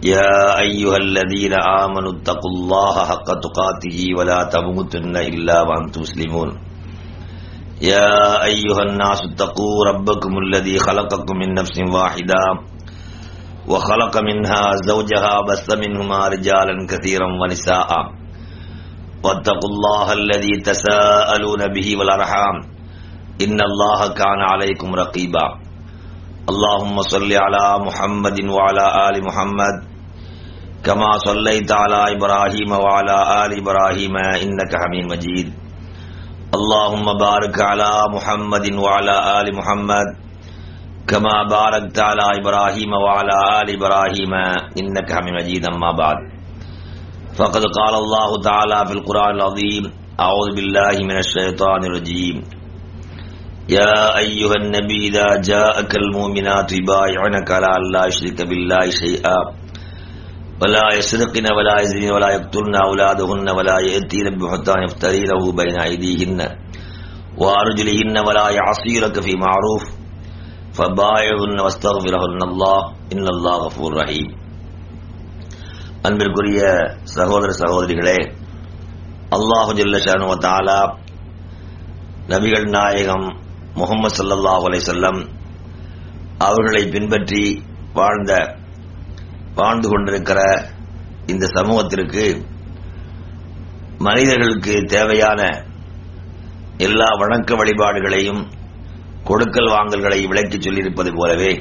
يا أيها الذين آمنوا اتقوا الله حق تقاته ولا تموتن إلا وأنتم مسلمون. يا أيها الناس اتقوا ربكم الذي خلقكم من نفس واحدة وخلق منها زوجها بث منهما رجالا كثيرا ونساء. واتقوا الله الذي تساءلون به والأرحام. إن الله كان عليكم رقيبا. اللهم صل على محمد وعلى آل محمد. كما صليت على إبراهيم وعلى آل إبراهيم إنك حميد مجيد. اللهم بارك على محمد وعلى آل محمد. كما باركت على إبراهيم وعلى آل إبراهيم إنك حميد مجيد. أما بعد. فقد قال الله تعالى في القرآن العظيم أعوذ بالله من الشيطان الرجيم. يا أيها النبي إذا جاءك المؤمنات يبايعنك على أن لا يشرك بالله شيئا. ولا يسرقن ولا يزنين ولا يقتلن أولادهن ولا يأتين ببهتان يفترينه بين أيديهن وأرجلهن ولا يعصينك في معروف فبايعهن واستغفرهن الله إن الله غفور رحيم அன்பிற்குரிய சகோதர சகோதரிகளே அல்லாஹு ஜல்லஷானு தாலா நபிகள் நாயகம் முகமது சல்லல்லாஹ் அலை செல்லம் அவர்களை பின்பற்றி வாழ்ந்த வாழ்ந்து கொண்டிருக்கிற இந்த சமூகத்திற்கு மனிதர்களுக்கு தேவையான எல்லா வணக்க வழிபாடுகளையும் கொடுக்கல் வாங்கல்களை விளக்கி சொல்லியிருப்பது போலவே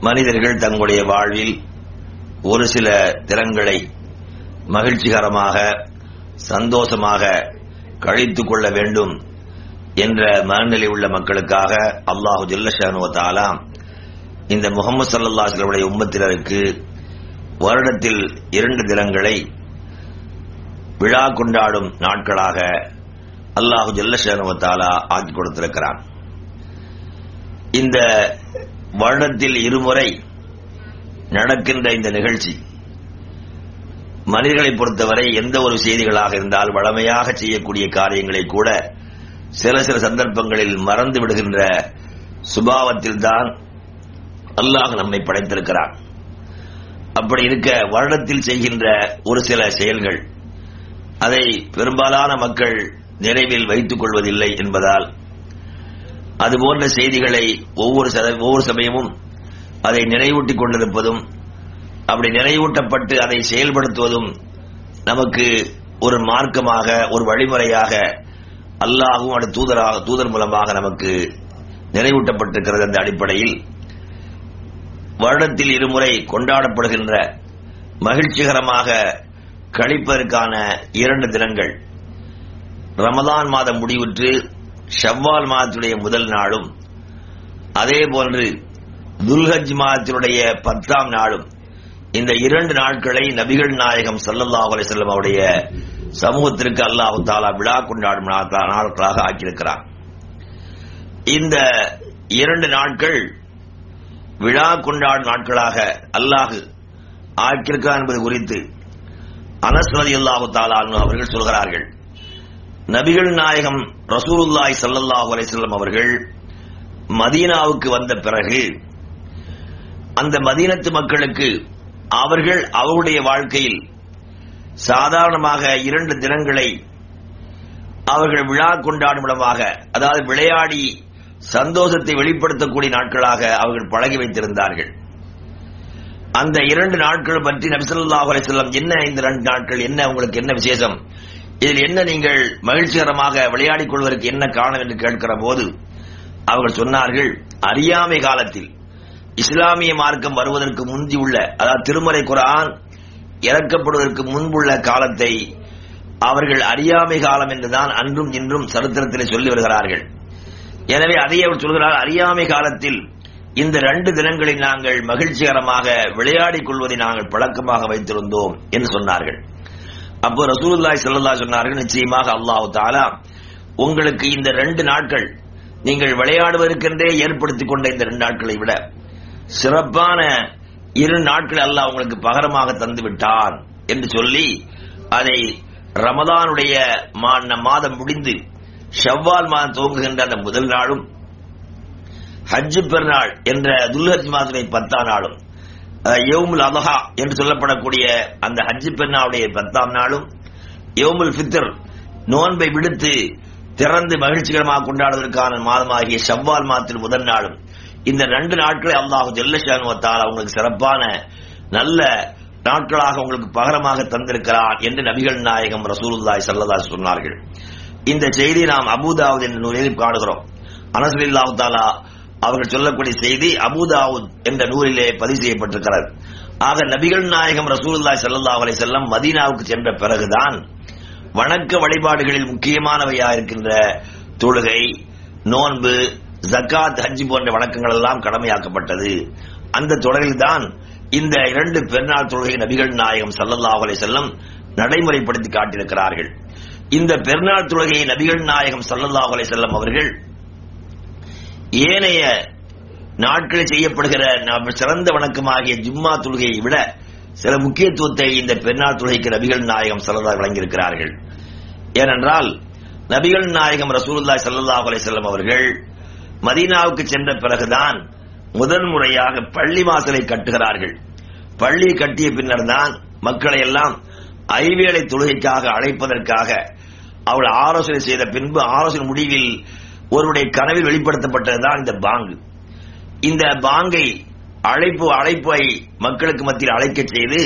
மனிதர்கள் தங்களுடைய வாழ்வில் ஒரு சில திறன்களை மகிழ்ச்சிகரமாக சந்தோஷமாக கழித்துக் கொள்ள வேண்டும் என்ற மனநிலை உள்ள மக்களுக்காக அல்லாஹு ஜில்லஷானுவத்தாலாம் இந்த முகமது சல்லாஹுடைய உம்மத்தினருக்கு வருடத்தில் இரண்டு தினங்களை விழா கொண்டாடும் நாட்களாக அல்லாஹு ஜல்லஷானுவத்தாலா ஆக்கி கொடுத்திருக்கிறான். இந்த வருடத்தில் இருமுறை நடக்கின்ற இந்த நிகழ்ச்சி மனிதர்களை பொறுத்தவரை எந்த ஒரு செய்திகளாக இருந்தால் வளமையாக செய்யக்கூடிய காரியங்களை கூட சில சில சந்தர்ப்பங்களில் மறந்து விடுகின்ற சுபாவத்தில் தான் அல்லாஹ் நம்மை படைத்திருக்கிறான். அப்படி இருக்க வருடத்தில் செய்கின்ற ஒரு சில செயல்கள் அதை பெரும்பாலான மக்கள் நிறைவில் வைத்துக் கொள்வதில்லை என்பதால் அதுபோன்ற செய்திகளை ஒவ்வொரு ஒவ்வொரு சமயமும் அதை நினைவூட்டிக் கொண்டிருப்பதும் அப்படி நினைவூட்டப்பட்டு அதை செயல்படுத்துவதும் நமக்கு ஒரு மார்க்கமாக ஒரு வழிமுறையாக அல்லாஹும் அது தூதராக தூதர் மூலமாக நமக்கு நினைவூட்டப்பட்டிருக்கிறது அந்த அடிப்படையில் வருடத்தில் இருமுறை கொண்டாடப்படுகின்ற மகிழ்ச்சிகரமாக கழிப்பதற்கான இரண்டு தினங்கள். ரமதான் மாதம் முடிவுற்று ஷவ்வால் மாதத்துடைய முதல் நாளும் அதே போன்று துல்ஹஜ் மாதத்தினுடைய பத்தாம் நாளும். இந்த இரண்டு நாட்களை நபிகள் நாயகம் சல்லல்லாஹ் அலிசல்லம் அவருடைய சமூகத்திற்கு அல்லாஹு தாலா விழா கொண்டாடும் நாட்களாக ஆக்கியிருக்கிறார் இந்த இரண்டு நாட்கள் விழா கொண்டாடும் நாட்களாக அல்லாஹு ஆக்கியிருக்கா என்பது குறித்து அனஸ்வதி அல்லாஹு தாலா அவர்கள் சொல்கிறார்கள். நபிகள் நாயகம் ரசூலுல்லாய் சல்லல்லாஹு அலிசல்லம் அவர்கள் மதீனாவுக்கு வந்த பிறகு அந்த மதீனத்து மக்களுக்கு அவர்கள் அவருடைய வாழ்க்கையில் சாதாரணமாக இரண்டு தினங்களை அவர்கள் விழா கொண்டாடும் இடமாக அதாவது விளையாடி சந்தோஷத்தை வெளிப்படுத்தக்கூடிய நாட்களாக அவர்கள் பழகி வைத்திருந்தார்கள். அந்த இரண்டு நாட்கள் பற்றி நபிசல்லாஹ் அலிசல்லாம் என்ன இந்த ரெண்டு நாட்கள் என்ன உங்களுக்கு என்ன விசேஷம்? இதில் என்ன நீங்கள் மகிழ்ச்சிகரமாக விளையாடிக் கொள்வதற்கு என்ன காரணம் என்று கேட்கிற போது அவர்கள் சொன்னார்கள் அறியாமை காலத்தில் இஸ்லாமிய மார்க்கம் வருவதற்கு முந்தி உள்ள அதாவது திருமறை குரான் இறக்கப்படுவதற்கு முன்புள்ள காலத்தை அவர்கள் அறியாமை காலம் என்றுதான் அன்றும் இன்றும் சரித்திரத்திலே சொல்லி வருகிறார்கள். எனவே அதை அவர் சொல்கிறார் அறியாமை காலத்தில் இந்த ரெண்டு தினங்களில் நாங்கள் மகிழ்ச்சிகரமாக விளையாடிக் கொள்வதை நாங்கள் பழக்கமாக வைத்திருந்தோம் என்று சொன்னார்கள். அப்போ ரசூல்லாய் ஸல்லல்லாஹு சொன்னார்கள் நிச்சயமாக அல்லாஹ் தாலா உங்களுக்கு இந்த ரெண்டு நாட்கள் நீங்கள் விளையாடுவதற்கென்றே ஏற்படுத்திக் கொண்ட இந்த ரெண்டு நாட்களை விட சிறப்பான இரு நாட்கள் அல்லாஹ் உங்களுக்கு பகரமாக தந்து விட்டான் என்று சொல்லி அதை ரமதானுடைய மாதம் முடிந்து ஷவ்வால் மாதம் துவங்குகின்ற அந்த முதல் நாளும் ஹஜ்ஜு பெருநாள் என்ற துல்ஹஜ் மாதத்துடைய பத்தாம் நாளும் யோமுல் அலஹா என்று சொல்லப்படக்கூடிய அந்த ஹஜ்ஜு பெருநாளுடைய பத்தாம் நாளும் யோமுல் ஃபித்தர் நோன்பை விடுத்து திறந்து மகிழ்ச்சிகரமாக கொண்டாடுவதற்கான மாதமாகிய ஷவ்வால் மாதத்தில் முதல் நாளும். இந்த ரெண்டு நாட்களை அல்லாஹு ஜல்லஷானுவத்தால் அவங்களுக்கு சிறப்பான நல்ல நாட்களாக உங்களுக்கு பகரமாக தந்திருக்கிறார் என்று நபிகள் நாயகம் ரசூலுல்லாய் சல்லதா சொன்னார்கள். இந்த செய்தி நாம் அபுதாவுத் என்ற நூலில் காணுகிறோம். அனசுலில்லாஹு தாலா அவர்கள் சொல்லக்கூடிய செய்தி அபூதாவுத் என்ற நூலிலே பதிவு செய்யப்பட்டிருக்கிறது. ஆக நபிகள் நாயகம் ரசூலுல்லாஹி ஸல்லல்லாஹு அலைஹி செல்லம் மதீனாவுக்கு சென்ற பிறகுதான் வணக்க வழிபாடுகளில் முக்கியமானவையா இருக்கின்ற தொழுகை நோன்பு ஜக்காத் ஹஜ் போன்ற வணக்கங்கள் எல்லாம் கடமையாக்கப்பட்டது. அந்த தொடரில்தான் இந்த இரண்டு பெருநாள் தொழுகை நபிகள் நாயகம் ஸல்லல்லாஹு அலைஹி செல்லம் நடைமுறைப்படுத்தி காட்டியிருக்கிறார்கள். இந்த பெருநாள் தொழுகையை நபிகள் நாயகம் ஸல்லல்லாஹு அலை செல்லம் அவர்கள் ஏனைய நாட்களில் செய்யப்படுகிற நாம் சிறந்த வணக்கமாகிய ஜும்மா தொழுகையை விட சில முக்கியத்துவத்தை இந்த பெருநாள் தொழுகைக்கு நபிகள் நாயகம் ஸல்லல்லாஹு வழங்கியிருக்கிறார்கள். ஏனென்றால் நபிகள் நாயகம் ரசூலுல்லாஹி ஸல்லல்லாஹு அலை செல்லம் அவர்கள் மதீனாவுக்கு சென்ற பிறகுதான் முதன் முறையாக பள்ளி வாசலை கட்டுகிறார்கள். பள்ளி கட்டிய பின்னர் தான் மக்களை எல்லாம் ஐவேளை தொழுகைக்காக அழைப்பதற்காக அவள் ஆலோசனை செய்த பின்பு ஆலோசனை முடிவில் ஒருவருடைய கனவில் வெளிப்படுத்தப்பட்டதுதான் இந்த பாங்கு. இந்த பாங்கை அழைப்பு அழைப்பை மக்களுக்கு மத்தியில் அழைக்க செய்து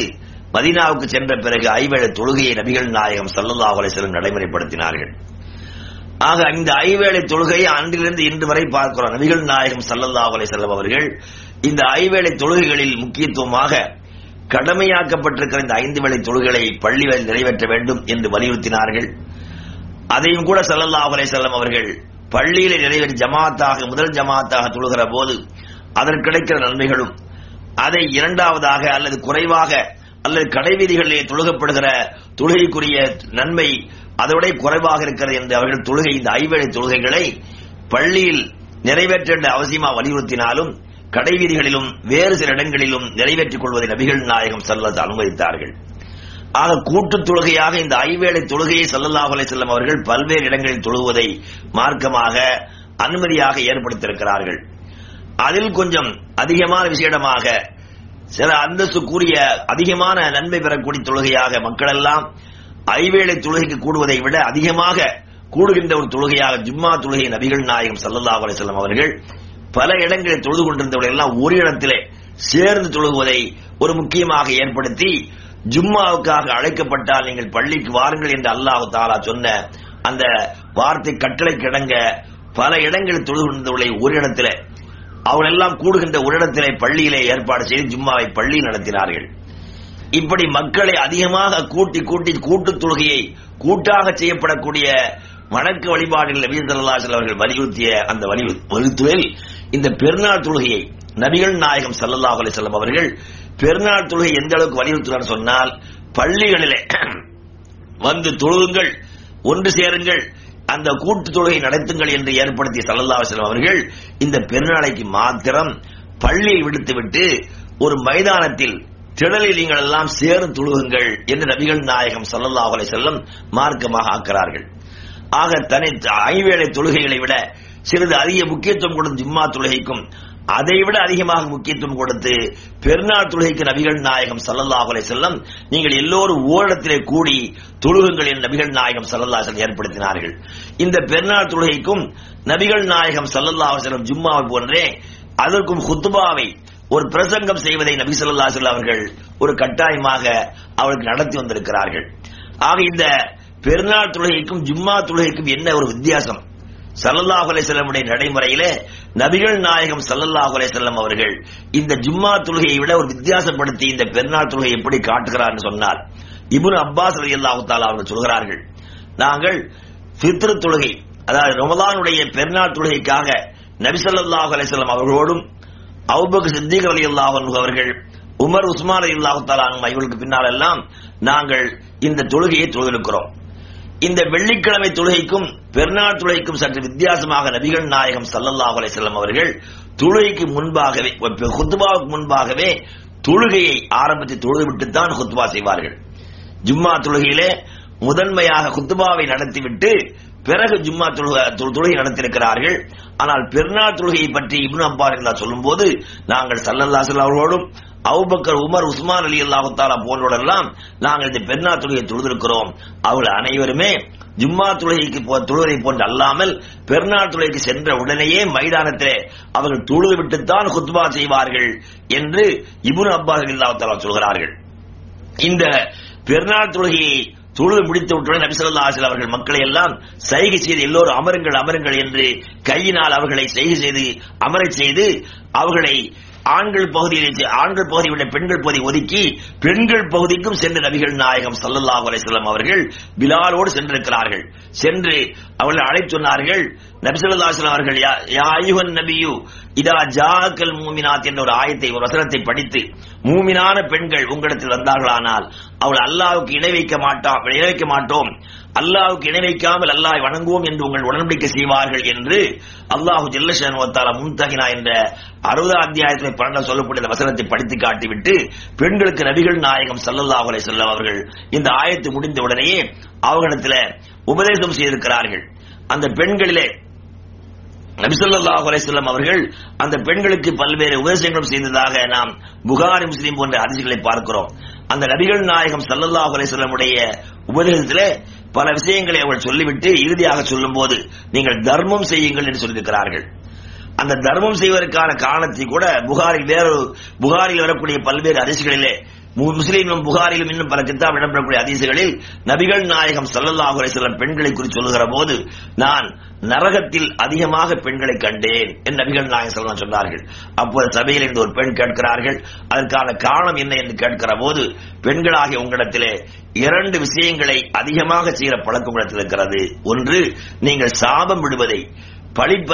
மதினாவுக்கு சென்ற பிறகு ஐவேளை தொழுகையை நபிகள் நாயகம் சல்லல்லா அலைஹி நடைமுறைப்படுத்தினார்கள். ஆக இந்த ஐவேளை தொழுகையை அன்றிலிருந்து இன்று வரை பார்க்கிறோம். நபிகள் நாயகம் சல்லல்லா அலைஹி அவர்கள் இந்த ஐவேளை தொழுகைகளில் முக்கியத்துவமாக கடமையாக்கப்பட்டிருக்கிற இந்த ஐந்து வேளை தொழுகளை பள்ளிகளில் நிறைவேற்ற வேண்டும் என்று வலியுறுத்தினார்கள். அதையும் கூட சல்லல்லா அலைஹி செல்லம் அவர்கள் பள்ளியிலே நிறைவேறி ஜமாத்தாக முதல் ஜமாத்தாக தொழுகிற போது அதற்கு கிடைக்கிற நன்மைகளும் அதை இரண்டாவதாக அல்லது குறைவாக அல்லது கடைவீதிகளிலே தொழுகப்படுகிற தொழுகைக்குரிய நன்மை அதோட குறைவாக இருக்கிறது என்று அவர்கள் தொழுகை இந்த ஐவேளை தொழுகைகளை பள்ளியில் நிறைவேற்ற வேண்டிய அவசியமா வலியுறுத்தினாலும் கடைவீதிகளிலும் வேறு சில இடங்களிலும் நிறைவேற்றிக் கொள்வதை நபிகள் நாயகம் செல்ல அனுமதித்தார்கள். ஆக கூட்டு தொழுகையாக இந்த ஐவேளை தொழுகையை ஸல்லல்லாஹு அலைஹி அவர்கள் பல்வேறு இடங்களில் தொழுவதை மார்க்கமாக அனுமதியாக ஏற்படுத்தியிருக்கிறார்கள். அதில் கொஞ்சம் அதிகமான விசேடமாக சில அந்தஸ்து கூறிய அதிகமான நன்மை பெறக்கூடிய தொழுகையாக மக்கள் எல்லாம் ஐவேளை தொழுகைக்கு கூடுவதை விட அதிகமாக கூடுகின்ற ஒரு தொழுகையாக ஜும்மா தொழுகை நபிகள் நாயகம் ஸல்லல்லாஹு அலைஹி அவர்கள் பல இடங்களில் தொழுது கொண்டிருந்தவர்கள் எல்லாம் ஒரு இடத்திலே சேர்ந்து தொழுகுவதை ஒரு முக்கியமாக ஏற்படுத்தி ஜும்மாவுக்காக அழைக்கப்பட்டால் நீங்கள் பள்ளிக்கு வாருங்கள் என்று அல்லாஹு தாலா சொன்ன அந்த வார்த்தை கட்டளை கிடங்க பல இடங்களில் தொழுது கொண்டிருந்தவர்களை ஒரு இடத்துல அவர்கள் எல்லாம் கூடுகின்ற ஒரு இடத்திலே பள்ளியிலே ஏற்பாடு செய்து ஜும்மாவை பள்ளி நடத்தினார்கள். இப்படி மக்களை அதிகமாக கூட்டி கூட்டி கூட்டுத் தொழுகையை கூட்டாக செய்யப்படக்கூடிய வணக்க வழிபாடுகள் நபி ஸல்லல்லாஹு அவர்கள் வலியுறுத்திய அந்த வலியுறுத்துவதில் இந்த பெருநாள் தொழுகையை நபிகள் நாயகம் சல்லல்லாஹ் அலிசல்லம் அவர்கள் பெருநாள் தொழுகை எந்த அளவுக்கு வலியுறுத்துகிறார் சொன்னால் பள்ளிகளிலே வந்து தொழுகுங்கள் ஒன்று சேருங்கள் அந்த கூட்டு தொழுகை நடத்துங்கள் என்று ஏற்படுத்திய ஸல்லல்லாஹு அவர்கள் இந்த பெருநாளைக்கு மாத்திரம் பள்ளியை விடுத்துவிட்டு ஒரு மைதானத்தில் திடலில் நீங்கள் எல்லாம் சேர்ந்து தொழுகுங்கள் என்று நபிகள் நாயகம் ஸல்லல்லாஹு அலை செல்லம் மார்க்கமாக ஆக்கிறார்கள் ஆக தனி ஐவேளை தொழுகைகளை விட சிறிது அதிக முக்கியத்துவம் கொடுத்த ஜும்மா தொழுகைக்கும் அதைவிட அதிகமாக முக்கியத்துவம் கொடுத்து பெருநாள் தொழுகைக்கு நபிகள் நாயகம் ஸல்லல்லாஹு செல்லம் நீங்கள் எல்லோரும் ஓரிடத்திலே கூடி தொழுகுங்கள் என் நபிகள் நாயகம் ஸல்லல்லாஹு ஏற்படுத்தினார்கள். இந்த பெருநாள் தொழுகைக்கும் நபிகள் நாயகம் சல்லல்லாஹ் செல்லம் ஜும்மாவை போன்றே அதற்கும் ஹுத்துபாவை ஒரு பிரசங்கம் செய்வதை நபி சொல்லா அவர்கள் ஒரு கட்டாயமாக அவருக்கு நடத்தி வந்திருக்கிறார்கள். ஆக இந்த பெருநாள் தொழுகைக்கும் ஜும்மா தொழுகைக்கும் என்ன ஒரு வித்தியாசம்? சல்லல்லாஹு அலைஹி நடைமுறையில நபிகள் நாயகம் சல்லல்லாஹு அலைஹி அவர்கள் இந்த ஜும்மா தொழுகையை விட ஒரு வித்தியாசப்படுத்தி இந்த பெருநாள் தொழுகை எப்படி காட்டுகிறார் சொன்னார் இபுன் அப்பாஸ் ரலியல்லாஹு தஆலா அவர்கள் சொல்கிறார்கள் நாங்கள் பித்ரு தொழுகை அதாவது ரமலானுடைய பெருநாள் தொழுகைக்காக நபி ஸல்லல்லாஹு அவர்களோடும் அவுபக் சித்திக் ரலியல்லாஹு அன்ஹு அவர்கள் உமர் உஸ்மான் அலி இல்லாஹாலும் இவர்களுக்கு பின்னால் எல்லாம் நாங்கள் இந்த தொழுகையை தொழுதிருக்கிறோம். இந்த வெள்ளிக்கிழமை தொழுகைக்கும் பெருநாள் தொழுகைக்கும் சற்று வித்தியாசமாக நபிகள் நாயகம் சல்லல்லாஹ் அலைஹி அவர்கள் தொழுகைக்கு முன்பாகவே குத்துபாவுக்கு முன்பாகவே தொழுகையை ஆரம்பித்து தொழுதுவிட்டு தான் குத்துபா செய்வார்கள். ஜும்மா தொழுகையிலே முதன்மையாக குத்துபாவை நடத்திவிட்டு பிறகு ஜும்மா தொழுகை தொழுகை நடத்தியிருக்கிறார்கள். ஆனால் பெருநாள் தொழுகையை பற்றி இப்னு அப்பார் சொல்லும் போது நாங்கள் சல்லல்லா அவர்களோடும் Abu Bakr Umar Usman Ali அல்லாஹாலா போன்றோடெல்லாம் நாங்கள் இந்த பெருநாள் தொழுகையை தொழுதிருக்கிறோம். அவர்கள் அனைவருமே ஜும்மா தொழுகைக்கு தொழுகை போன்று அல்லாமல் பெருநாள் தொழுகைக்கு சென்ற உடனேயே மைதானத்திலே அவர்கள் தொழுது விட்டுத்தான் குத்பா செய்வார்கள் என்று இபுன் அப்பாஸ் அலி சொல்கிறார்கள். இந்த பெருநாள் தொழுகையை தொழுது முடித்தவுடன் நபிசல்லா ஆசில் அவர்கள் மக்களை எல்லாம் சைகை செய்து எல்லோரும் அமருங்கள் அமருங்கள் என்று கையினால் அவர்களை சைகை செய்து அமரச் செய்து அவர்களை ஆண்கள் பகுதியில் ஆண்கள் பகுதி விட பெண்கள் பகுதி ஒதுக்கி பெண்கள் பகுதிக்கும் சென்று நபிகள் நாயகம் சல்லல்லாஹு அலிஸ்லாம் அவர்கள் பிலாலோடு சென்றிருக்கிறார்கள். சென்று அவர்கள் அழைத்து சொன்னார்கள் அவர்கள் யா ஐயுகன் நபியு இதா ஜாக்கல் மூமினாத் என்ற ஒரு ஆயத்தை ஒரு வசனத்தை படித்து மூமினான பெண்கள் உங்களிடத்தில் வந்தார்களானால் அவள் அல்லாவுக்கு இணை வைக்க மாட்டோம் இணை வைக்க மாட்டோம். அல்லாவுக்கு இணை வைக்காமல் அல்லாஹ் வணங்குவோம் என்று உங்கள் உடன்படிக்கை செய்வார்கள் என்று அல்லாஹு ஜெல்லஷன் முன்தகினா என்ற அறுபதாம் அத்தியாயத்தில் பன்னெண்டு சொல்லக்கூடிய வசனத்தை படித்து காட்டிவிட்டு பெண்களுக்கு நபிகள் நாயகம் சல்லல்லாஹு அலை செல்லம் அவர்கள் இந்த ஆயத்து முடிந்த உடனேயே அவர்களிடத்தில் உபதேசம் செய்திருக்கிறார்கள். அந்த பெண்களிலே நபிசல்லாஹ் அலையம் அவர்கள் அந்த பெண்களுக்கு பல்வேறு உபதேசங்களும் செய்ததாக நாம் புகாரி முஸ்லீம் போன்ற அதிர்ச்சிகளை பார்க்கிறோம். அந்த நபிகள் நாயகம் சல்லல்லாஹ் அலையமுடைய உபதேசத்திலே பல விஷயங்களை அவர்கள் சொல்லிவிட்டு இறுதியாக சொல்லும் போது நீங்கள் தர்மம் செய்யுங்கள் என்று சொல்லியிருக்கிறார்கள். அந்த தர்மம் செய்வதற்கான காரணத்தை கூட புகாரில் வேறு புகாரில் வரக்கூடிய பல்வேறு அதிர்ச்சிகளிலே முஸ்லீமிலும் புகாரிலும் இன்னும் பல கித்தாப் இடம்பெறக்கூடிய அதிசயங்களில் நபிகள் நாயகம் சல்லல்லாஹு சில பெண்களை குறித்து சொல்லுகிற போது நான் நரகத்தில் அதிகமாக பெண்களை கண்டேன் என்று நபிகள் நாயகம் சொல்லலாம் சொன்னார்கள். அப்போது சபையில் இருந்து ஒரு பெண் கேட்கிறார்கள். அதற்கான காரணம் என்ன என்று கேட்கிற போது பெண்களாகிய உங்களிடத்திலே இரண்டு விஷயங்களை அதிகமாக செய்கிற பழக்கம் இடத்தில் இருக்கிறது. ஒன்று நீங்கள் சாபம் விடுவதை பழிப்ப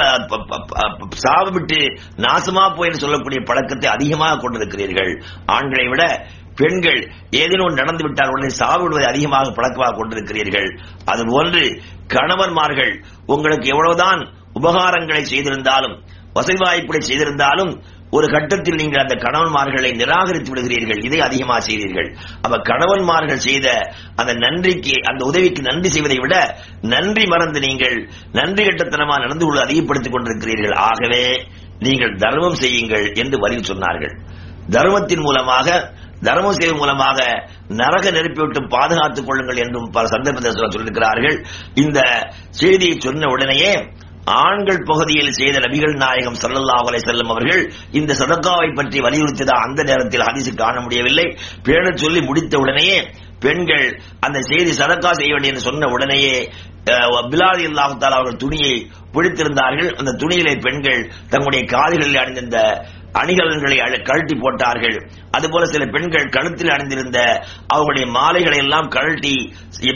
சாபமிட்டு நாசமா போய் சொல்லக்கூடிய பழக்கத்தை அதிகமாக கொண்டிருக்கிறீர்கள். ஆண்களை விட பெண்கள் ஏதேனும் நடந்து விட்டால் உடனே சாவிடுவதை அதிகமாக பழக்கமாக கொண்டிருக்கிறீர்கள். அதுபோன்று கணவன்மார்கள் உங்களுக்கு எவ்வளவுதான் உபகாரங்களை செய்திருந்தாலும் வசதி வாய்ப்புகளை செய்திருந்தாலும் ஒரு கட்டத்தில் நீங்கள் அந்த கணவன்மார்களை நிராகரித்து விடுகிறீர்கள். இதை அதிகமாக செய்தீர்கள். அப்ப கணவன்மார்கள் செய்த அந்த நன்றிக்கு அந்த உதவிக்கு நன்றி செய்வதை விட நன்றி மறந்து நீங்கள் நன்றி கட்டத்தனமாக நடந்து கொள்ள அதிகப்படுத்திக் கொண்டிருக்கிறீர்கள். ஆகவே நீங்கள் தர்மம் செய்யுங்கள் என்று வழி சொன்னார்கள். தர்மத்தின் மூலமாக தர்மம் செய்வதன் மூலமாக நரக நெருப்பி விட்டு பாதுகாத்துக் கொள்ளுங்கள் என்றும் பல சந்தர்ப்பத்தில் சொல்லியிருக்கிறார்கள். இந்த செய்தியை சொன்ன உடனேயே ஆண்கள் பகுதியில் செய்த நபிகள் நாயகம் சல்லல்லா அலை செல்லும் அவர்கள் இந்த சதக்காவை பற்றி வலியுறுத்தியதா அந்த நேரத்தில் ஹதீஸு காண முடியவில்லை. பேணச் சொல்லி முடித்த உடனேயே பெண்கள் அந்த செய்தி சதக்கா செய்ய வேண்டிய சொன்ன உடனேயே பிலாதி அல்லாஹால் அவர்கள் துணியை பிடித்திருந்தார்கள். அந்த துணியிலே பெண்கள் தங்களுடைய காதுகளில் அணிந்திருந்த அணிகலன்களை கழட்டி போட்டார்கள். அதுபோல சில பெண்கள் கழுத்தில் அணிந்திருந்த அவர்களுடைய மாலைகளை எல்லாம் கழட்டி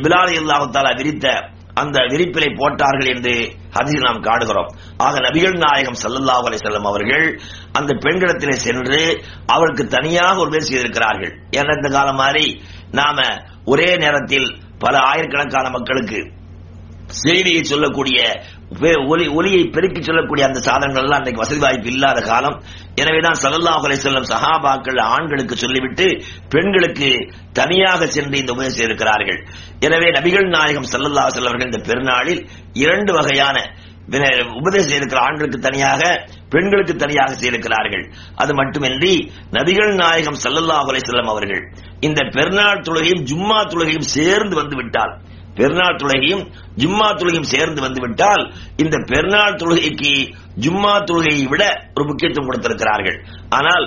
பிலாதி அல்லாஹாலா விரித்த அந்த விரிப்பிலை போட்டார்கள் என்று அதில் நாம் காடுகிறோம் ஆக நபிகள் நாயகம் சல்லல்லா அலை செல்லம் அவர்கள் அந்த பெண்களிடத்திலே சென்று அவருக்கு தனியாக ஒரு பேர் செய்திருக்கிறார்கள். ஏன்னா இந்த காலம் மாதிரி நாம ஒரே நேரத்தில் பல ஆயிரக்கணக்கான மக்களுக்கு செய்தியை சொல்லக்கூடிய ஒலி ஒலியை பெருக்கி சொல்லக்கூடிய அந்த சாதனங்கள் எல்லாம் அன்றைக்கு வசதி வாய்ப்பு இல்லாத காலம். எனவேதான் சல்லல்லாஹு அலை செல்லும் சஹாபாக்கள் ஆண்களுக்கு சொல்லிவிட்டு பெண்களுக்கு தனியாக சென்று இந்த உதவி செய்திருக்கிறார்கள். எனவே நபிகள் நாயகம் சல்லல்லா செல்லவர்கள் இந்த பெருநாளில் இரண்டு வகையான உபதேசம் செய்திருக்கிற ஆண்களுக்கு தனியாக பெண்களுக்கு தனியாக செய்திருக்கிறார்கள். அது மட்டுமின்றி நபிகள் நாயகம் சல்லல்லா அலை செல்லம் அவர்கள் இந்த பெருநாள் தொழுகையும் ஜும்மா தொழுகையும் சேர்ந்து வந்து விட்டால் பெருநாள் தொழுகையும் ஜும்மா தொழுகையும் சேர்ந்து வந்துவிட்டால் இந்த பெருநாள் தொழுகைக்கு ஜும்மா தொழுகையை விட ஒரு முக்கியத்துவம் கொடுத்திருக்கிறார்கள். ஆனால்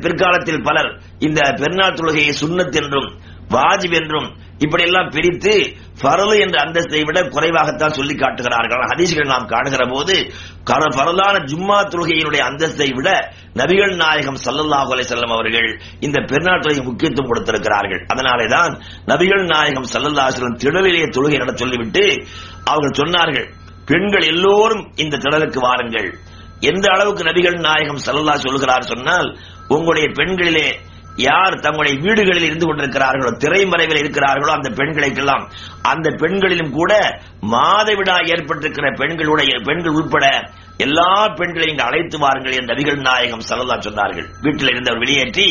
பிற்காலத்தில் பலர் இந்த பெருநாள் தொழுகையை சுண்ணத் என்றும் வாஜிப் என்றும் இப்படியெல்லாம் பிரித்து பரலு என்ற அந்தஸ்தை விட குறைவாகத்தான் சொல்லி காட்டுகிறார்கள். ஹதீஸ்கள் நாம் காணுகிற போது பரலான ஜும்மா தொழுகையினுடைய அந்தஸ்தை விட நபிகள் நாயகம் சல்லல்லாஹு அலை செல்லம் அவர்கள் இந்த பெருநாள் தொழுகை முக்கியத்துவம் கொடுத்திருக்கிறார்கள். அதனாலேதான் நபிகள் நாயகம் சல்லல்லாஹ் செல்லம் திடலிலே தொழுகை நட சொல்லிவிட்டு அவர்கள் சொன்னார்கள் பெண்கள் எல்லோரும் இந்த திடலுக்கு வாருங்கள். எந்த அளவுக்கு நபிகள் நாயகம் சல்லல்லா சொல்கிறார் சொன்னால் உங்களுடைய பெண்களிலே யார் தங்களுடைய வீடுகளில் இருந்து கொண்டிருக்கிறார்களோ திரைமறைவில் இருக்கிறார்களோ அந்த பெண்களுக்கெல்லாம் அந்த பெண்களிலும் கூட மாதவிடா ஏற்பட்டிருக்கிற பெண்களுடைய பெண்கள் உட்பட எல்லா பெண்களையும் இங்கு அழைத்து வாருங்கள் என் நபிகள் நாயகம் சல்லல்லா சொன்னார்கள். வீட்டில் இருந்தவர் வெளியேற்றி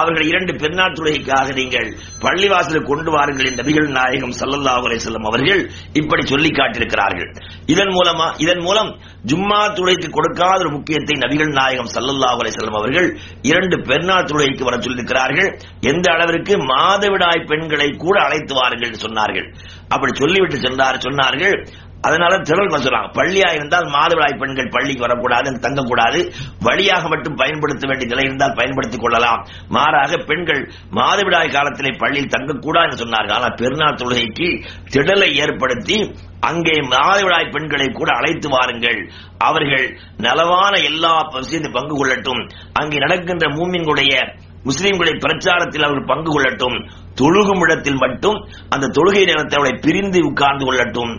அவர்கள் இரண்டு பெருநாள் தொழுகைக்காக நீங்கள் பள்ளிவாசலுக்கு கொண்டு வாருங்கள் என் நபிகள் நாயகம் சல்லல்லா செல்லும் அவர்கள் இப்படி சொல்லி காட்டியிருக்கிறார்கள். இதன் மூலமா இதன் மூலம் ஜும்மா துளைக்கு கொடுக்காத ஒரு முக்கியத்தை நபிகள் நாயகம் சல்லல்லா செல்லும் அவர்கள் இரண்டு பெருநாள் துளைக்கு வர சொல்லியிருக்கிறார்கள். எந்த அளவிற்கு மாதவிடாய் பெண்களை கூட அழைத்து வாருங்கள் சொன்னார்கள். அப்படி சொல்லிவிட்டு சென்றார் சொன்னார்கள் அதனால திரள் சொல்றாங்க? பள்ளியா இருந்தால் மாதவிடாய் பெண்கள் பள்ளிக்கு வரக்கூடாது தங்கக்கூடாது. வழியாக மட்டும் பயன்படுத்த வேண்டிய நிலை இருந்தால் பயன்படுத்திக் கொள்ளலாம். மாறாக பெண்கள் மாதவிடாய் காலத்திலே பள்ளியில் தங்கக்கூடாது என்று சொன்னார்கள். ஆனால் பெருநாள் தொழுகைக்கு திடலை ஏற்படுத்தி அங்கே மாதவிடாய் பெண்களை கூட அழைத்து வாருங்கள். அவர்கள் நலவான எல்லா பங்கு கொள்ளட்டும். அங்கே நடக்கின்ற மூமின்களுடைய முஸ்லீம்களை பிரச்சாரத்தில் அவர்கள் பங்கு கொள்ளட்டும் தொழுகும் இடத்தில் மட்டும் அந்த தொழுகை நேரத்தை அவளை பிரிந்து உட்கார்ந்து கொள்ளட்டும்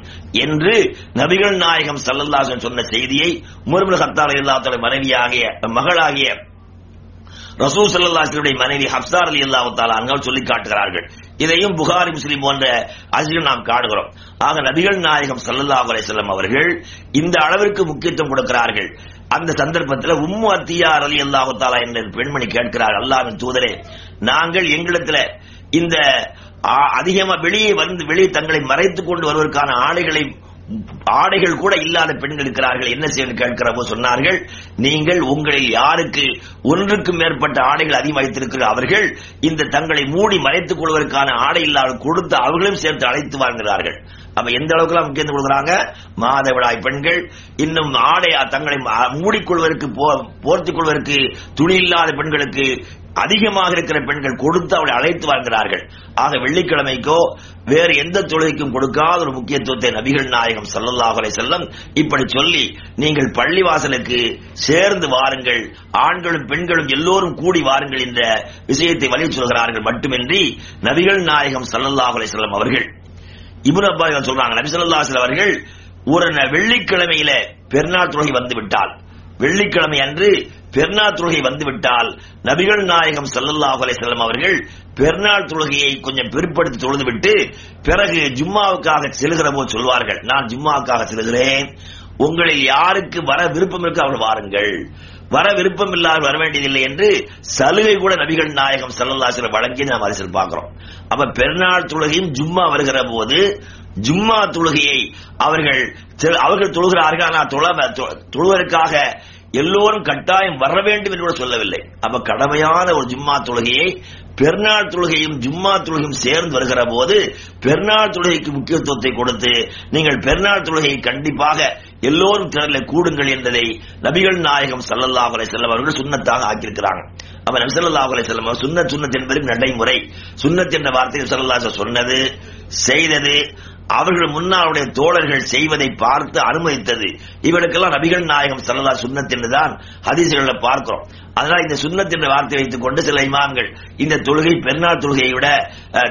என்று நபிகள் நாயகம் சல்லல்லாசன் சொன்ன செய்தியை முருமல் ஹத்தார் இல்லாத மனைவியாகிய மகளாகிய ரசூ சல்லாஹுடைய மனைவி ஹப்சார் அலி அல்லாஹால அங்கள் சொல்லி காட்டுகிறார்கள். இதையும் புகாரி முஸ்லீம் போன்ற அதிகம் நாம் காணுகிறோம். ஆக நபிகள் நாயகம் சல்லல்லாஹு அலையம் அவர்கள் இந்த அளவிற்கு முக்கியத்துவம் கொடுக்கிறார்கள். அந்த சந்தர்ப்பத்தில் உம்மு அத்தியார் அலி அல்லாஹாலா என்ற பெண்மணி கேட்கிறார் அல்லாவின் தூதரே நாங்கள் எங்களிடத்துல இந்த அதிகமா வெளியே வந்து வெளியே தங்களை மறைத்துக் கொண்டு வருவதற்கான ஆலைகளை ஆடைகள் கூட இல்லாத பெண்கள் இருக்கிறார்கள். என்ன செய்ய கேட்கிறவோ சொன்னார்கள் நீங்கள் உங்களில் யாருக்கு ஒன்றுக்கும் மேற்பட்ட ஆடைகள் அதிகமாகத்திருக்கிற அவர்கள் இந்த தங்களை மூடி மறைத்துக் கொள்வதற்கான ஆடை இல்லாத கொடுத்து அவர்களையும் சேர்த்து அழைத்து வாழ்கிறார்கள் அப்ப எந்த அளவுக்கு முக்கியத்துவம் கொடுக்குறாங்க? மாதவிடாய் பெண்கள் இன்னும் ஆடை தங்களை மூடிக்கொள்வதற்கு போர்த்திக் கொள்வதற்கு துணி இல்லாத பெண்களுக்கு அதிகமாக இருக்கிற பெண்கள் கொடுத்து அவளை அழைத்து வாழ்கிறார்கள். ஆக வெள்ளிக்கிழமைக்கோ வேறு எந்த தொழுகைக்கும் கொடுக்காத ஒரு முக்கியத்துவத்தை நபிகள் நாயகம் சல்லல்லாஹலை செல்லம் இப்படி சொல்லி நீங்கள் பள்ளிவாசலுக்கு சேர்ந்து வாருங்கள் ஆண்களும் பெண்களும் எல்லோரும் கூடி வாருங்கள் என்ற விஷயத்தை வழி சொல்கிறார்கள் மட்டுமின்றி நபிகள் நாயகம் சல்லல்லாஹலை செல்லம் அவர்கள். இபுன் அப்பா சொல்றாங்க நபி சொல்லா அவர்கள் ஒரு வெள்ளிக்கிழமையில பெருநாள் தொழுகை வந்து விட்டால் வெள்ளிக்கிழமை அன்று பெருநாள் தொழுகை வந்துவிட்டால் நபிகள் நாயகம் சல்லல்லாஹு அலைஹி அவர்கள் பெருநாள் தொழுகையை கொஞ்சம் பிற்படுத்தி தொழுதுவிட்டு பிறகு ஜும்மாவுக்காக செல்கிற போது சொல்வார்கள். நான் ஜும்மாவுக்காக செல்கிறேன். உங்களில் யாருக்கு வர விருப்பம் இருக்கு அவர் வாருங்கள். வர விருப்பம் இல்லாத வர வேண்டியதில்லை என்று சலுகை கூட நபிகள் நாயகம் சல்லல்லாசில வழங்கி நாம் அரசியல் பார்க்கிறோம் அப்ப பெருநாள் தொழுகையும் ஜும்மா வருகிற போது ஜும்மா தொழுகையை அவர்கள் அவர்கள் தொழுகிறார்கள். ஆனால் தொழுவதற்காக எல்லோரும் கட்டாயம் வர வேண்டும் என்று கூட சொல்லவில்லை. அப்ப கடமையான ஒரு ஜும்மா தொழுகையை பெருநாள் தொழுகையும் ஜும்மா தொழுகையும் சேர்ந்து வருகிற போது பெருநாள் தொழுகைக்கு முக்கியத்துவத்தை கொடுத்து நீங்கள் பெருநாள் தொழுகையை கண்டிப்பாக எல்லோரும் திறல கூடுங்கள் என்பதை நபிகள் நாயகம் சல்லல்லா அலை செல்லம் அவர்கள் சுண்ணத்தாக ஆக்கியிருக்கிறாங்க. அப்ப நபி ஸல்லல்லாஹு அலைஹி வஸல்லம் சுண்ணத் சுண்ணத் என்பது நடைமுறை. சுண்ணத் என்ற வார்த்தையை ஸல்லல்லாஹு சொன்னது செய்தது அவர்கள் முன்னாளுடைய தோழர்கள் செய்வதை பார்த்து அனுமதித்தது. இவனுக்கெல்லாம் நபிகள் நாயகம் சல்லல்லா சுண்ணத்தின்னு தான் ஹதீசுகளை பார்க்கிறோம். அதனால் இந்த சுண்ணத் என்ற வார்த்தை வைத்துக் கொண்டு சில இமாம்கள் இந்த தொழுகை பெருநாள் தொழுகையை விட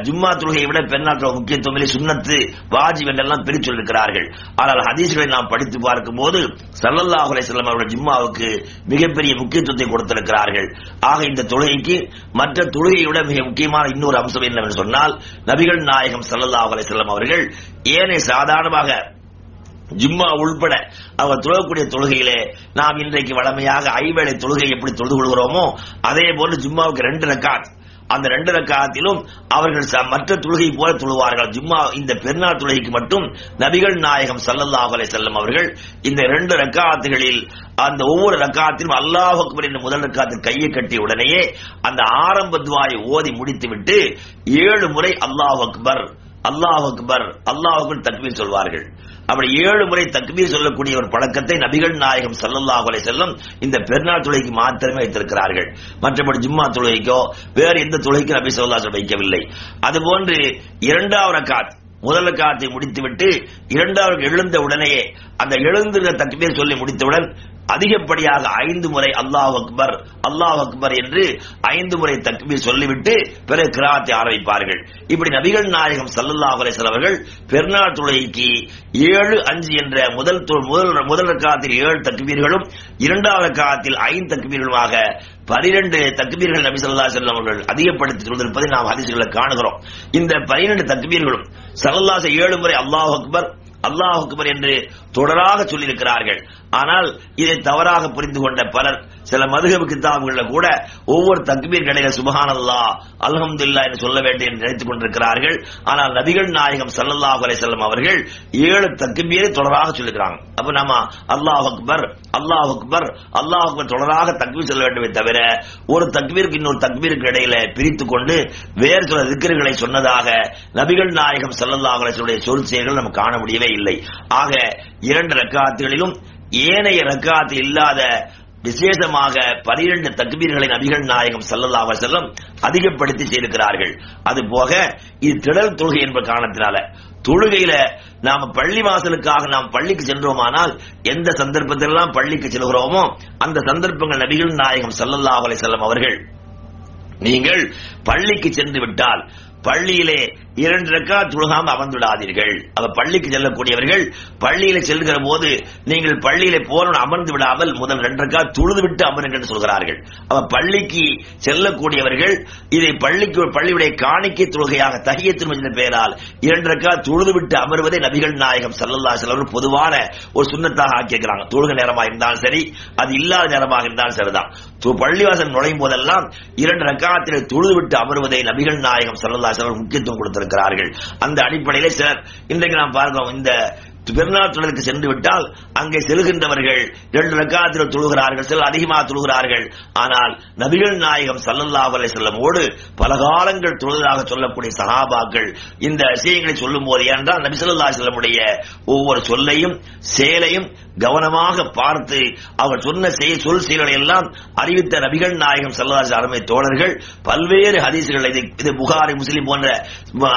ஜும்மா தொழுகையை விட பெருநாள் முக்கியத்துவம் இல்லை சுன்னத்து வாஜிப் என்றெல்லாம் பிரித்து சொல்லிருக்கிறார்கள் ஆனால் ஹதீஸ்களை நாம் படித்து பார்க்கும்போது போது அலைஹி வஸல்லம் அவர்கள் ஜும்மாவுக்கு மிகப்பெரிய முக்கியத்துவத்தை கொடுத்திருக்கிறார்கள். ஆக இந்த தொழுகைக்கு மற்ற தொழுகையை விட மிக முக்கியமான இன்னொரு அம்சம் என்னவென்று சொன்னால் நபிகள் நாயகம் ஸல்லல்லாஹு அலைஹி அவர்கள் ஏனைய சாதாரணமாக ஜிம்மா உள்பட அவர் தொழக்கூடிய தொழுகையிலே நாம் இன்றைக்கு வளமையாக ஐவேளை தொழுகை எப்படி தொழுது கொள்கிறோமோ அதே போல ஜிம்மாவுக்கு ரெண்டு ரக்காத். அந்த ரெண்டு ரக்காத்திலும் அவர்கள் மற்ற தொழுகை போல தொழுவார்கள். ஜும்மா இந்த பெருநாள் தொழுகைக்கு மட்டும் நபிகள் நாயகம் ஸல்லல்லாஹு அலைஹி வஸல்லம் அவர்கள் இந்த ரெண்டு ரக்காத்துகளில் அந்த ஒவ்வொரு ரக்காத்திலும் அல்லாஹ் அக்பர் என்ற முதல் ரக்காத்தில் கையை கட்டிய உடனேயே அந்த ஆரம்ப துவாயை ஓதி முடித்துவிட்டு ஏழு முறை அல்லாஹ் அக்பர் அல்லாஹ் அக்பர் அல்லாஹ் அக்பர் தக்பீர் சொல்வார்கள். அப்படி ஏழு முறை தக்பீர் சொல்லக்கூடிய ஒரு பழக்கத்தை நபிகள் நாயகம் ஸல்லல்லாஹு அலை வஸல்லம் இந்த பெருநாள் தொழுகைக்கு மாத்திரமே வைத்திருக்கிறார்கள். மற்றபடி ஜும்மா தொழுகைக்கோ வேறு எந்த தொழுகைக்கும் நபி சொல்லா வைக்கவில்லை. அதுபோன்று இரண்டாவது காத் முதல் காத்தை முடித்துவிட்டு இரண்டாவது எழுந்த உடனேயே அந்த எழுந்திருந்த தக்பீர் சொல்லி முடித்தவுடன் அதிகப்படியாக ஐந்து முறை அல்லாஹ் அக்பர் அல்லாஹ் அக்பர் என்று ஐந்து முறை தக்பீர் சொல்லிவிட்டு பிறகு கிராத்தை ஆரம்பிப்பார்கள். இப்படி நபிகள் நாயகம் சல்லல்லா அலைஹி அவர்கள் பெருநாள் தொழுகைக்கு ஏழு அஞ்சு என்ற முதல் முதல் முதல் காலத்தில் ஏழு தக்பீர்களும் இரண்டாவது காலத்தில் ஐந்து தக்பீர்களுமாக பனிரெண்டு தக்பீர்கள் நபி ஸல்லல்லாஹு செல்லம் அவர்கள் அதிகப்படுத்தி சொல்லிருப்பதை நாம் அதிசயங்களை காணுகிறோம். இந்த பனிரெண்டு தக்பீர்களும் சல்லல்லாச ஏழு முறை அல்லாஹ் அக்பர் அல்லாஹ் அக்பர் என்று தொடராக சொல்லியிருக்கிறார்கள். ஆனால் இதை தவறாக புரிந்து கொண்ட பலர் சில மதுகபு கிதாபுகள்ல கூட ஒவ்வொரு தக்பீர் கடையில சுபஹானல்லா அல்ஹம்துல்லா என்று சொல்ல வேண்டும் என்று நினைத்துக் கொண்டிருக்கிறார்கள். ஆனால் நபிகள் நாயகம் ஸல்லல்லாஹு அலை செல்லம் அவர்கள் ஏழு தக்பீரை தொடராக சொல்லுகிறாங்க அப்ப நம்ம அல்லாஹ் அக்பர் அல்லாஹ் அக்பர் அல்லாஹ் அக்பர் தொடராக தக்பீர் சொல்ல வேண்டுமே தவிர ஒரு தக்பீருக்கு இன்னொரு தக்பீருக்கு இடையில பிரித்துக் கொண்டு வேறு சில திக்கர்களை சொன்னதாக நபிகள் நாயகம் ஸல்லல்லாஹு அலைஹி சொல் செயல்கள் நம்ம காண முடியவே இல்லை. ஆக இரண்டு ரக்காத்துகளிலும் ஏனைய ரக்காத்து இல்லாத விசேஷமாக பனிரெண்டு தக்பீர்களை நபிகள் நாயகம் ஸல்லல்லாஹு செல்லும் அதிகப்படுத்தி செய்திருக்கிறார்கள். அது போக இது திடல் தொழுகை என்ற காரணத்தினால. தொழுகையில நாம பள்ளி வாசலுக்காக நாம் பள்ளிக்கு சென்றோமானால் எந்த சந்தர்ப்பத்திலெல்லாம் பள்ளிக்கு செல்கிறோமோ அந்த சந்தர்ப்பங்கள் நபிகள் நாயகம் செல்லல்லாஹலை செல்லும் அவர்கள். நீங்கள் பள்ளிக்கு சென்று விட்டால் பள்ளியிலே இரண்டு ரக்கா துழுகாம அமர்ந்துவிடாதீர்கள். அவ பள்ளிக்கு செல்லக்கூடியவர்கள் பள்ளியில செல்கிற போது நீங்கள் பள்ளியில போன அமர்ந்து விடாமல் முதல் ரெண்டு ரக்கா துழுது விட்டு அமருங்கள் சொல்கிறார்கள். அவ பள்ளிக்கு செல்லக்கூடியவர்கள் இதை பள்ளிக்கு பள்ளியுடைய காணிக்கை தொழுகையாக தகியத்தின் என்ற பெயரால் இரண்டு ரக்கா துழுது விட்டு அமர்வதை நபிகள் நாயகம் சல்லல்லா செல்வர் பொதுவான ஒரு சுண்ணத்தாக ஆக்கியிருக்கிறாங்க தொழுக நேரமாக இருந்தாலும் சரி அது இல்லாத நேரமாக இருந்தாலும் சரிதான். பள்ளிவாசல் நுழையும் போதெல்லாம் இரண்டு ரக்காத்தில் தொழுது விட்டு அமர்வதை நபிகள் நாயகம் சல்லல்லா செல்வர் முக்கியத்துவம் கொடுத்திருக்கிறார்கள். அந்த அடிப்படையிலே சிலர் இன்றைக்கு நாம் பார்க்கிறோம் இந்த பெருநாள் தொழிலுக்கு சென்று விட்டால் அங்கே செல்கின்றவர்கள் இரண்டு ரக்காத்தில் தொழுகிறார்கள் சில அதிகமாக தொழுகிறார்கள். ஆனால் நபிகள் நாயகம் சல்லல்லாஹு அலைஹி வஸல்லமோடு பல காலங்கள் தொழுதாக சொல்லக்கூடிய சகாபாக்கள் இந்த விஷயங்களை சொல்லும் போது ஏனென்றால் நபி சொல்லா செல்லமுடைய ஒவ்வொரு சொல்லையும் செயலையும் கவனமாக பார்த்து அவர் சொன்ன செய் சொல் செயல்களை எல்லாம் அறிவித்த நபிகள் நாயகம் சல்லல்லாஹு அருமை தோழர்கள் பல்வேறு ஹதீசுகள் இது புகாரி முஸ்லிம் போன்ற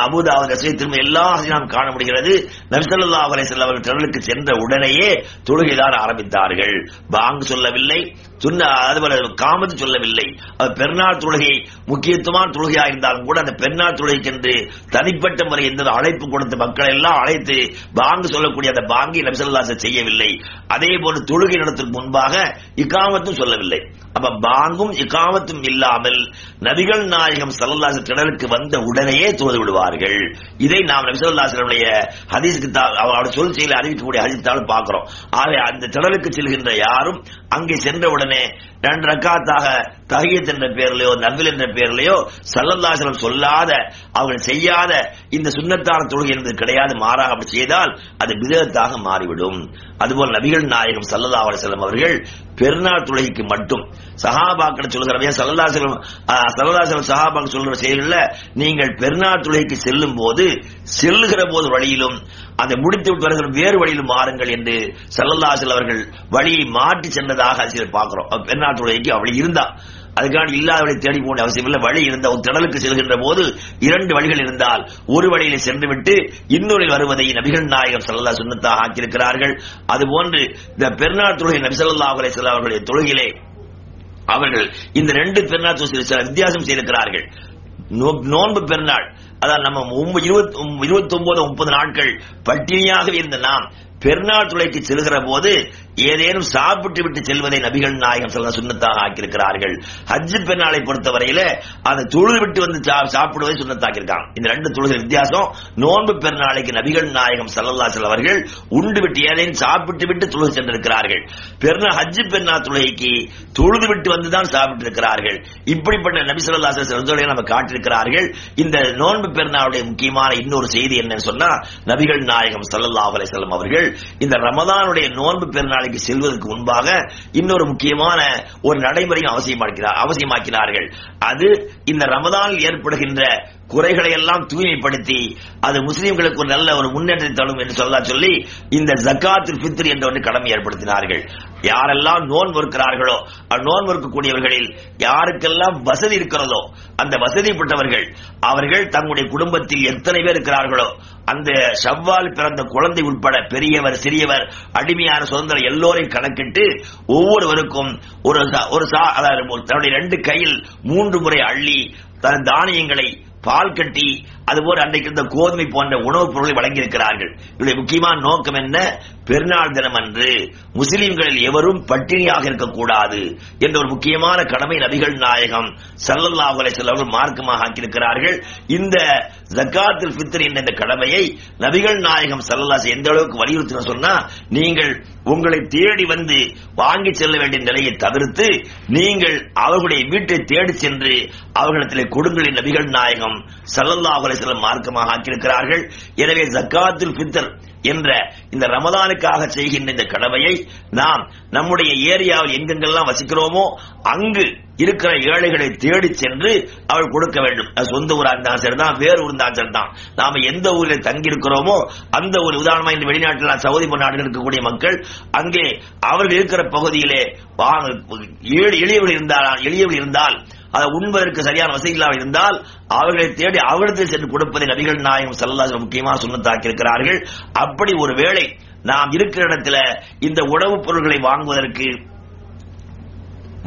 அபுதாவது ரசீத் திரும்ப எல்லா நாம் காண முடிகிறது நபிசல்லா ஸல்லல்லாஹு செல்லவர்கள் வஸல்லம் சென்ற உடனேயே தொழுகைதான் ஆரம்பித்தார்கள். பாங்கு சொல்லவில்லை சுன்ன அதுபோல காமத்து சொல்லவில்லை. அது பெருநாள் தொழுகை முக்கியத்துவமான தொழுகையாக இருந்தாலும் கூட அந்த பெருநாள் தொழுகைக்கென்று தனிப்பட்ட முறை எந்த அழைப்பு கொடுத்த மக்கள் எல்லாம் அழைத்து பாங்கு சொல்லக்கூடிய அந்த பாங்கி நபிசல்லாச செய்யவில்லை. அதே போல தொழுகை நடத்திற்கு முன்பாக இக்காமத்தும் சொல்லவில்லை. அப்ப பாங்கும் இக்காமத்தும் இல்லாமல் நபிகள் நாயகம் சல்லல்லாச திடலுக்கு வந்த உடனேயே தொழுது விடுவார்கள். இதை நாம் நபிசல்லாசனுடைய ஹதீஸ்க்கு அவரோட சொல் செயலை அறிவிக்கக்கூடிய ஹதீஸ்தாலும் பார்க்கிறோம். ஆகவே அந்த திடலுக்கு செல்கின்ற யாரும் அங்கே சென்றவுடனே ரெண்டு ரக்காத்தாக தஹியத் என்ற பெயரிலேயோ நவில் என்ற பெயரிலேயோ சல்லல்லாசலம் சொல்லாத அவர்கள் செய்யாத இந்த சுண்ணத்தான தொழுகை என்பது கிடையாது மாறாக அப்படி செய்தால் அது விதத்தாக மாறிவிடும். அதுபோல் நபிகள் நாயகம் சல்லல்லா அலிஸ்லாம் அவர்கள் பெருநாள் தொழுகைக்கு மட்டும் சஹாபாக்கள் சொல்கிறவையா சல்லல்லாசலம் சல்லல்லாசலம் சஹாபாக்கள் சொல்கிற செயல்ல நீங்கள் பெருநாள் தொழுகைக்கு செல்லும் போது செல்லுகிற போது வழியிலும் அதை முடித்து விட்டு வருகிற வேறு வழியிலும் மாறுங்கள் என்று செல்லல்லாசல் அவர்கள் வழியை மாற்றி சென்றதாக சிலர் பார்க்கிறோம். அப்ப அவளி இருந்தா. அதுக்காக இல்லாதவளை தேடி போன அவசியம் இல்லை. வழி இருந்த ஒரு திடலுக்கு செல்கின்ற போது இரண்டு வழிகள் இருந்தால் ஒரு வழியில சென்று விட்டு இன்னொரு வருவதை நபிகள் நாயகம் சல்லல்லா சுண்ணத்தாக ஆக்கியிருக்கிறார்கள். அதுபோன்று இந்த பெருநாள் தொழுகை நபி ஸல்லல்லாஹு அலைஹி அவர்களுடைய தொழுகிலே அவர்கள் இந்த ரெண்டு பெருநாள் சில வித்தியாசம் செய்திருக்கிறார்கள். நோன்பு பெருநாள். அதாவது நம்ம இருபத்தி ஒன்பது முப்பது நாட்கள் பட்டினியாக இருந்த நாம். பெருநாள் துளைக்கு செல்கிற போது ஏதேனும் சாப்பிட்டு விட்டு செல்வதை நபிகள் நாயகம் சொல்ல சுண்ணத்தாக ஆக்கியிருக்கிறார்கள். ஹஜ் பெருநாளை பொறுத்தவரையில அதை தொழுது விட்டு வந்து சாப்பிடுவதை சுண்ணத்தாக்கியிருக்காங்க. இந்த ரெண்டு தொழுகை வித்தியாசம் நோன்பு பெருநாளைக்கு நபிகள் நாயகம் சல்லல்லா அவர்கள் உண்டு விட்டு ஏதேனும் சாப்பிட்டு விட்டு தொழுது சென்றிருக்கிறார்கள். பெருநாள் ஹஜ் பெருநாள் துளைக்கு தொழுது விட்டு வந்துதான் சாப்பிட்டு இருக்கிறார்கள். இப்படிப்பட்ட நபி சொல்லா தொழுகையை நம்ம காட்டியிருக்கிறார்கள். இந்த நோன்பு பெருநாளுடைய முக்கியமான இன்னொரு செய்தி என்னன்னு சொன்னா நபிகள் நாயகம் சல்லல்லா அலை செல்லும் அவர்கள் இந்த ரமதானுடைய நோன்பு பெருநாளைக்கு செல்வதற்கு முன்பாக இன்னொரு முக்கியமான ஒரு நடைமுறையும் அவசியமாக்கிறார் அவசியமாக்கினார்கள். அது இந்த ரமதானில் ஏற்படுகின்ற குறைகளை எல்லாம் தூய்மைப்படுத்தி அது முஸ்லிம்களுக்கு ஒரு நல்ல ஒரு முன்னேற்றத்தை தரும் என்று சொல்ல சொல்லி இந்த ஜக்காத்துல் பித்ரி என்ற ஒன்று கடமை ஏற்படுத்தினார்கள். யாரெல்லாம் நோன்பு இருக்கிறார்களோ நோன்பு இருக்கக்கூடியவர்களில் யாருக்கெல்லாம் வசதி இருக்கிறதோ அந்த வசதிப்பட்டவர்கள் அவர்கள் தங்களுடைய குடும்பத்தில் எத்தனை பேர் இருக்கிறார்களோ அந்த செவ்வால் பிறந்த குழந்தை உட்பட பெரியவர் சிறியவர் அடிமையான சுதந்திரம் எல்லோரையும் கணக்கிட்டு ஒவ்வொருவருக்கும் ஒரு ஒரு தன்னுடைய ரெண்டு கையில் மூன்று முறை அள்ளி தன் தானியங்களை பால் கட்டி அதுபோல் அன்றைக்கு இருந்த கோதுமை போன்ற உணவுப் பொருளை வழங்கியிருக்கிறார்கள். இவருடைய முக்கியமான நோக்கம் என்ன? பெருநாள் தினம் அன்று முஸ்லிம்களில் எவரும் பட்டினியாக இருக்கக்கூடாது என்ற ஒரு முக்கியமான கடமை நபிகள் நாயகம் சல்லல்லாஹு அலைஹி வஸல்லம் மார்க்கமாக ஆக்கியிருக்கிறார்கள். இந்த ஜக்காத்துல் என்ற இந்த கடமையை நபிகள் நாயகம் சல்லல்லாஹு எந்த அளவுக்கு வலியுறுத்தின சொன்னா நீங்கள் உங்களை தேடி வந்து வாங்கி செல்ல வேண்டிய நிலையை தவிர்த்து நீங்கள் அவர்களுடைய வீட்டை தேடி சென்று அவர்களிடத்திலே கொடுங்கள் நபிகள் நாயகம் சல்லல்லா அலைஹி மார்க்கமாக ஆக்கியிருக்கிறார்கள். எனவே ஜக்காத்துல் பித்தர் என்ற இந்த ரமதானுக்காக செய்கின்ற இந்த கடமையை நாம் நம்முடைய ஏரியாவில் எங்கெங்கெல்லாம் வசிக்கிறோமோ அங்கு இருக்கிற ஏழைகளை தேடி சென்று அவள் கொடுக்க வேண்டும். அது சொந்த ஊரா இருந்தா சரிதான் வேறு ஊர்ந்தா சரிதான். நாம எந்த ஊரில் தங்கி இருக்கிறோமோ அந்த ஒரு உதாரணமா இந்த வெளிநாட்டில் சவுதி போன்ற நாடுகள் இருக்கக்கூடிய மக்கள் அங்கே அவர்கள் இருக்கிற பகுதியிலே வாங்க- எளியவர்கள் இருந்தால் எளியவர்கள் இருந்தால் அதை உண்பதற்கு சரியான வசதி இல்லாமல் இருந்தால் அவர்களை தேடி அவரிடத்தில் சென்று கொடுப்பதை நபிகள் நாயகம் சல்லல்லாஹு முக்கியமாக சுண்ணத்தாக்கி இருக்கிறார்கள் அப்படி ஒரு வேளை நாம் இருக்கிற இடத்துல இந்த உணவுப் பொருட்களை வாங்குவதற்கு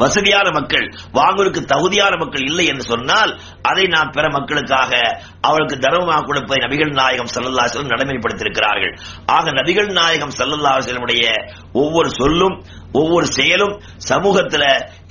வசதியான மக்கள் வாங்குவதற்கு தகுதியான மக்கள் இல்லை என்று சொன்னால் அதை நாம் பிற மக்களுக்காக அவளுக்கு தர்மமாக கொடுப்பதை நபிகள் நாயகம் சல்லல்லா அலைஹி நடைமுறைப்படுத்தியிருக்கிறார்கள். ஆக நபிகள் நாயகம் சல்லல்லாஹு அலைஹி ஒவ்வொரு சொல்லும் ஒவ்வொரு செயலும் சமூகத்துல